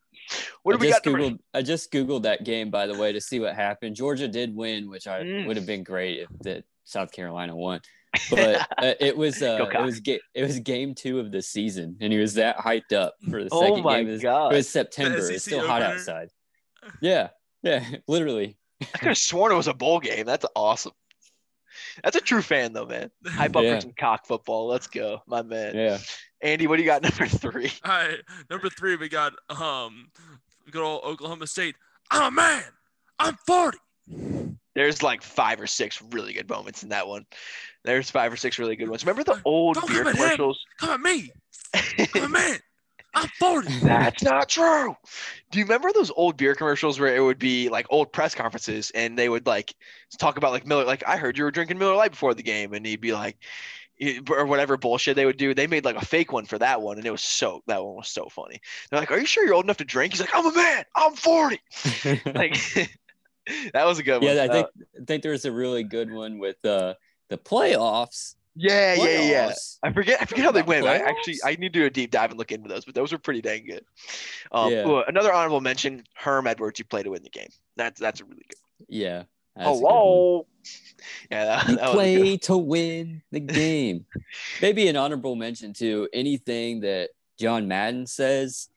What do we just got? number- Googled, I just Googled that game, by the way, to see what happened. Georgia did win, which I Mm. would have been great if that South Carolina won. But uh, it was uh, it was ga- it was game two of the season, and he was that hyped up for the Oh second my game. It was, God. it was September. It's still hot outside. Yeah, yeah, literally. I could have sworn it was a bowl game. That's awesome. That's a true fan, though, man. Hype up Yeah. for some cock football. Let's go, my man. Yeah, Andy, what do you got number three? All right, number three, we got um, good old Oklahoma State. I'm a man. I'm 40. There's like five or six really good moments in that one. There's five or six really good ones. Remember the old Don't beer come at him. commercials? Come at me. I'm a man. I'm 40. That's not true. Do you remember those old beer commercials where it would be like old press conferences and they would like talk about like Miller? Like I heard you were drinking Miller Lite before the game, and he'd be like, or whatever bullshit they would do. They made like a fake one for that one, and it was so that one was so funny. They're like, "Are you sure you're old enough to drink?" He's like, "I'm a man. I'm 40." Like that was a good one. yeah. I Uh, think I think there was a really good one with uh, the playoffs. yeah, yeah, yeah. I forget. I forget how they went. I actually. I need to do a deep dive and look into those, but those were pretty dang good. Um, Yeah. ooh, another honorable mention: Herm Edwards. You played to win the game. That's that's a really good. Yeah. that's a good one. Hello. Yeah, that, You that was play to win the game. Maybe an honorable mention to anything that John Madden says,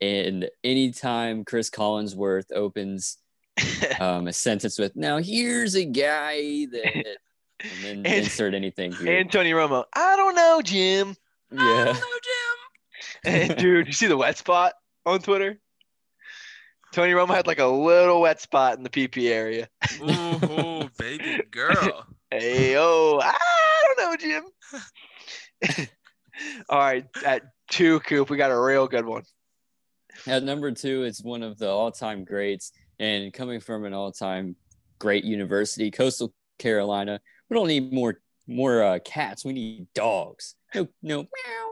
and anytime Chris Collinsworth opens um, a sentence with "Now here's a guy that," and then And- insert anything here. And Tony Romo. I don't know, Jim. I yeah, don't know, And dude, you see the wet spot on Twitter? Tony Romo had like a little wet spot in the PP area. Ooh, ooh, baby girl. Hey, oh, I don't know, Jim. All right, at two, Coop, we got a real good one. at number two, it's one of the all-time greats, and coming from an all-time great university, Coastal Carolina. We don't need more more uh, cats. We need dogs. No, no, meow.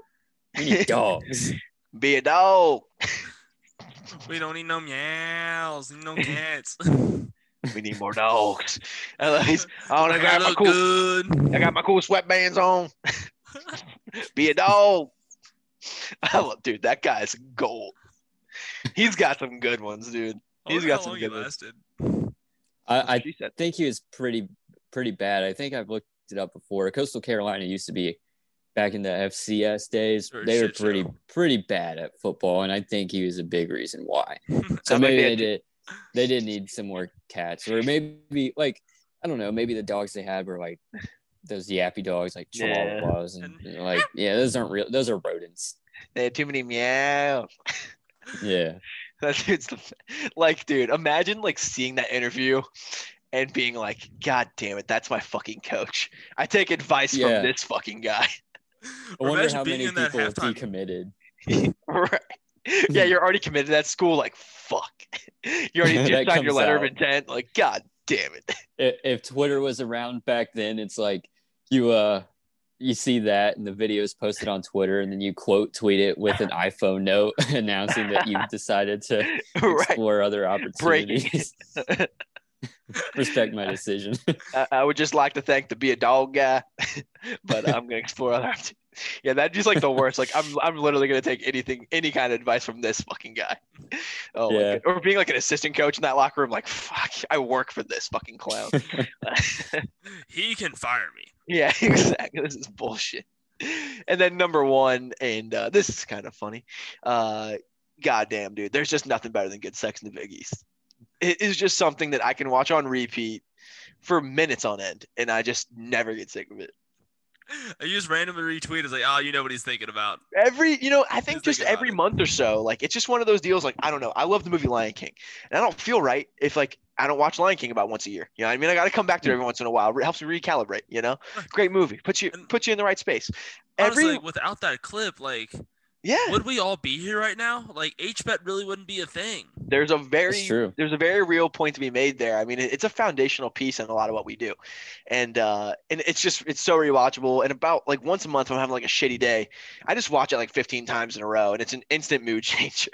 We need dogs. Be a dog. We don't need no meows, need no cats. We need more dogs. And like, he's- oh, I got my cool. good. I got my cool sweatbands on. Be a dog. I love, dude, that guy's gold. He's got some good ones, dude. He's got how some long good he ones. lasted. I, I said, think he was pretty pretty bad. I think I've looked it up before. Coastal Carolina used to be back in the FCS days. Or They were pretty show. pretty bad at football, and I think he was a big reason why. So maybe they did they did need some more cats, or maybe like I don't know, maybe the dogs they had were like those yappy dogs, like Yeah. Chihuahuas, and, And- like yeah, those aren't real. Those are rodents. they had too many meow. Yeah, That dude's the, like, dude, imagine like seeing that interview and being like, God damn it, that's my fucking coach. I take advice Yeah. from this fucking guy. I wonder imagine how being many in people have halftime- decommitted. right. Yeah, you're already committed to that school. Like, fuck. You already just signed your comes letter of intent. Like, God damn it. if, if Twitter was around back then, it's like you uh you see that and the video is posted on Twitter and then you quote tweet it with an iPhone note announcing that you've decided to right. explore other opportunities. Respect my decision. I, I would just like to thank the be a dog guy, but I'm gonna explore other. Yeah, that'd just like the worst. Like I'm, I'm literally gonna take anything, any kind of advice from this fucking guy. Oh, Yeah. Or being like an assistant coach in that locker room. Like, fuck, I work for this fucking clown. He can fire me. yeah, exactly. This is bullshit. And then number one, and uh, this is kind of funny. Uh, goddamn, dude, there's just nothing better than good sex in the Big East. It is just something that I can watch on repeat for minutes on end, and I just never get sick of it. I just randomly retweet. It's like, oh, you know what he's thinking about. every you know i think Just just every month or so like it's just one of those deals like i don't know i love the movie lion king and i don't feel right if like i don't watch lion king about once a year you know what i mean i gotta come back to it hmm. every once in a while it helps me recalibrate you know great movie puts you puts you in the right space Honestly, every like, without that clip, like, yeah would we all be here right now? Like, HBet really wouldn't be a thing. there's a very true. there's a very real point to be made there i mean it's a foundational piece in a lot of what we do and uh and it's just it's so rewatchable and about like once a month when i'm having like a shitty day i just watch it like 15 times in a row and it's an instant mood changer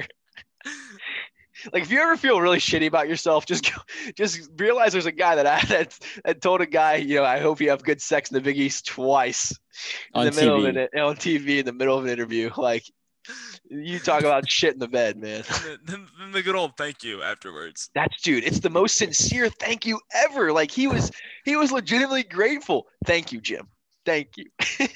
like if you ever feel really shitty about yourself, just go, just realize there's a guy that I that, that told a guy, you know, I hope you have good sex in the Big East twice in On the middle TV. of an on TV in the middle of an interview. Like you talk about shit in the bed, man. Then, then the good old thank you afterwards. That's dude. It's the most sincere thank you ever. Like he was he was legitimately grateful. Thank you, Jim. Thank you.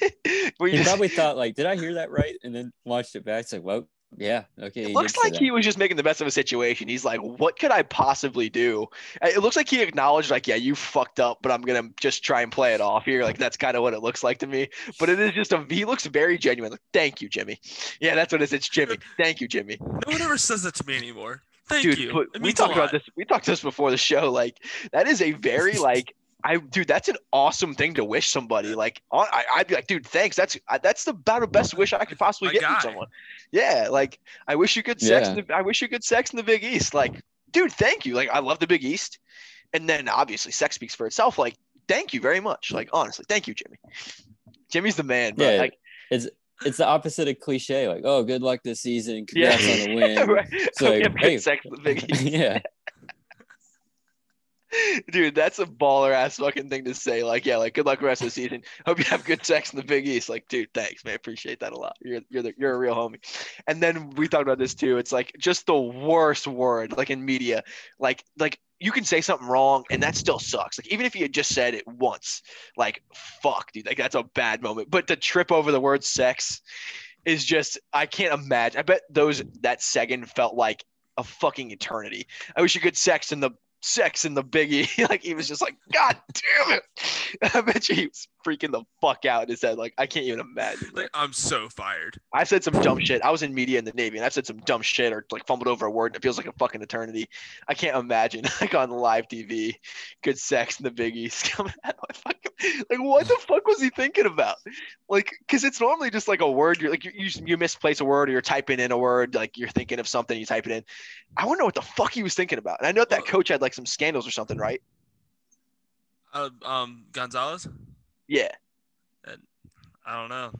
You He just- probably thought like, did I hear that right? And then watched it back. It's like, well, yeah, okay. It looks like he was just making the best of a situation. He's like, "What could I possibly do?" Uh, It looks like he acknowledged, like, "Yeah, you fucked up, but I'm gonna just try and play it off here." Like that's kind of what it looks like to me. But it is just a. He looks very genuine. Like, Thank you, Jimmy. Yeah, that's what it is. It's Jimmy. Thank you, Jimmy. No one ever says that to me anymore. Thank Dude, you. but we talked about this. We talked this before the show. Like that is a very like. I dude, that's an awesome thing to wish somebody. Like, on, I, I'd be like, dude, thanks. That's I, that's the about the best wish I could possibly My get from someone. Yeah, like I wish you good sex. Yeah. In the, I wish you good sex in the Big East. Like, dude, thank you. Like, I love the Big East, and then obviously sex speaks for itself. Like, thank you very much. Like, honestly, thank you, Jimmy. Jimmy's the man, bro. Yeah. Like, It's it's the opposite of cliche. Like, oh, good luck this season. Congrats on the win. right. So, Hope you have good hey. sex in the Big East. yeah. Dude, that's a baller ass fucking thing to say. Like, yeah, like good luck rest of the season. Hope you have good sex in the Big East. Like, dude, thanks, man. Appreciate that a lot. You're you're the, you're a real homie. And then we talked about this too. It's like just the worst word, like in media. Like like you can say something wrong and that still sucks. Like even if you had just said it once, like fuck, dude, like that's a bad moment. But to trip over the word sex is just I can't imagine. I bet those that second felt like a fucking eternity. I wish you could sex in the sex in the biggie. like he was just like, God damn it. I bet you he was freaking the fuck out in his head. Like I can't even imagine. Like, I'm so fired. I said some dumb shit. I was in media in the Navy and I've said some dumb shit or like fumbled over a word and it feels like a fucking eternity. I can't imagine like on live TV, good sex in the biggies coming out of like what the fuck was he thinking about? Like, cause it's normally just like a word. You're like you you, you misplace a word or you're typing in a word, like you're thinking of something, you type it in. I know what the fuck he was thinking about. And I know that coach had like some scandals or something, right? Uh, um, Gonzalez. Yeah. I don't know.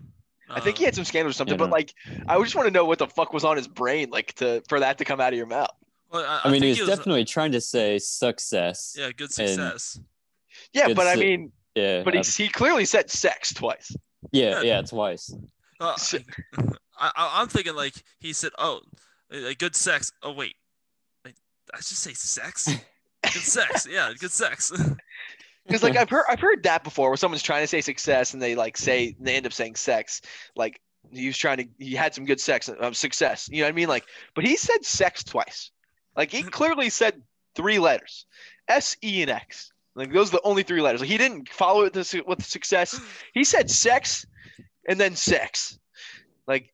I think he Um, had some scandals or something, Yeah, but like, I just want to know what the fuck was on his brain, like, to for that to come out of your mouth. Well, I, I mean, think he was definitely trying to say success. yeah, good and- success. Yeah, Good but I mean, Yeah. but he uh, he clearly said sex twice. yeah, yeah, twice. Well, So- I, I, I'm thinking like he said, "Oh, like good sex." Oh wait, like, I just say sex? good sex, yeah, good sex. Because like I've heard I've heard that before, where someone's trying to say success and they like say they end up saying sex. Like he was trying to he had some good sex um, success. You know what I mean? Like, but he said sex twice. Like he clearly said three letters, S E and X. Like those are the only three letters. Like he didn't follow it with success. He said sex, and then sex. Like.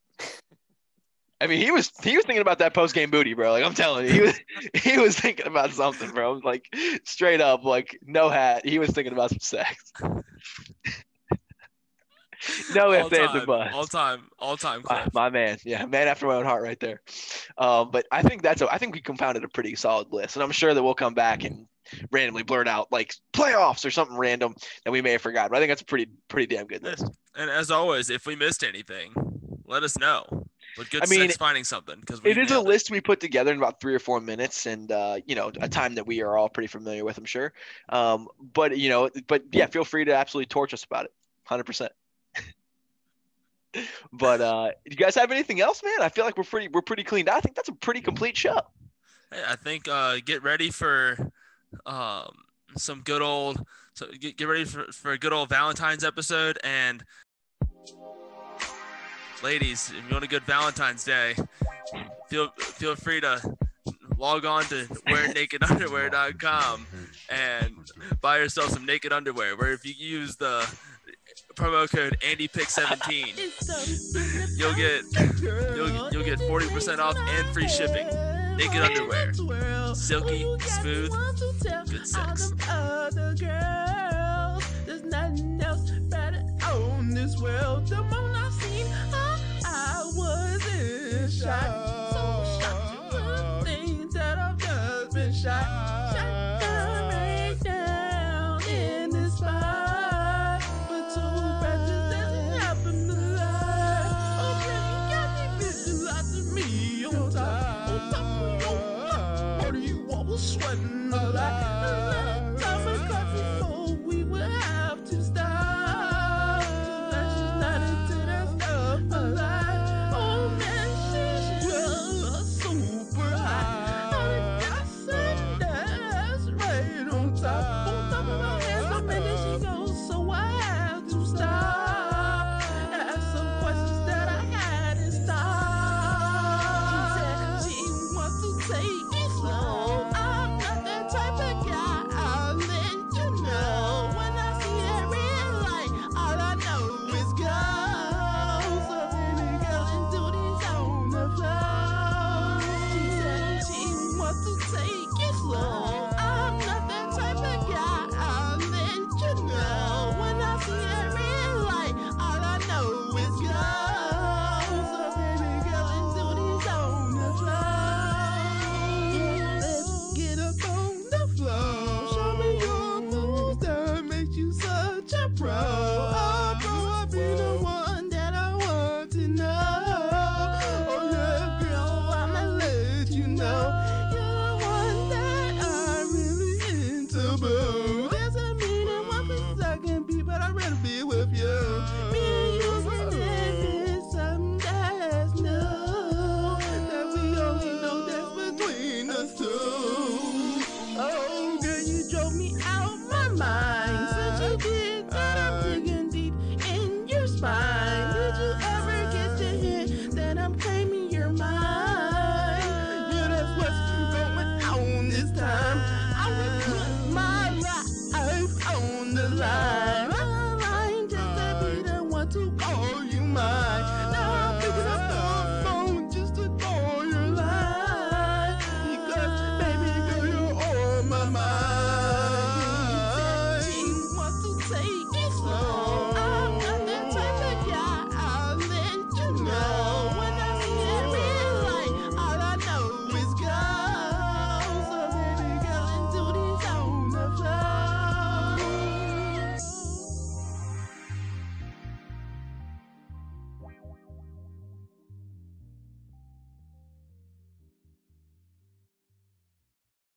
I mean, he was he was thinking about that post game booty, bro. Like I'm telling you, he was he was thinking about something, bro. Like straight up, like no hat. He was thinking about some sex. no ifs, ands, and buts. all time, all time My, my man, yeah, man after my own heart, right there. Um, but I think that's a, I think we compounded a pretty solid list, and I'm sure that we'll come back and randomly blurt out like playoffs or something random that we may have forgotten. But I think that's a pretty pretty damn good list. And as always, if we missed anything, let us know. But good I mean, finding something because It is a list we put together in about three or four minutes, and uh, you know, a time that we are all pretty familiar with, I'm sure. Um, but you know, but yeah, feel free to absolutely torch us about it, hundred percent. But uh, do you guys have anything else, man? I feel like we're pretty we're pretty cleaned out. I think that's a pretty complete show. Hey, I think uh, get ready for um, some good old so get, get ready for, for a good old Valentine's episode and ladies, if you want a good Valentine's Day, feel feel free to log on to wearnakedunderwear.com and buy yourself some naked underwear. Where if you use the promo code AndyPick17, you'll get you'll, you'll get 40% off and free shipping. Naked underwear, silky, smooth, good sex. There's nothing else better on this world. In shock. So the things that I've just been shot. Shot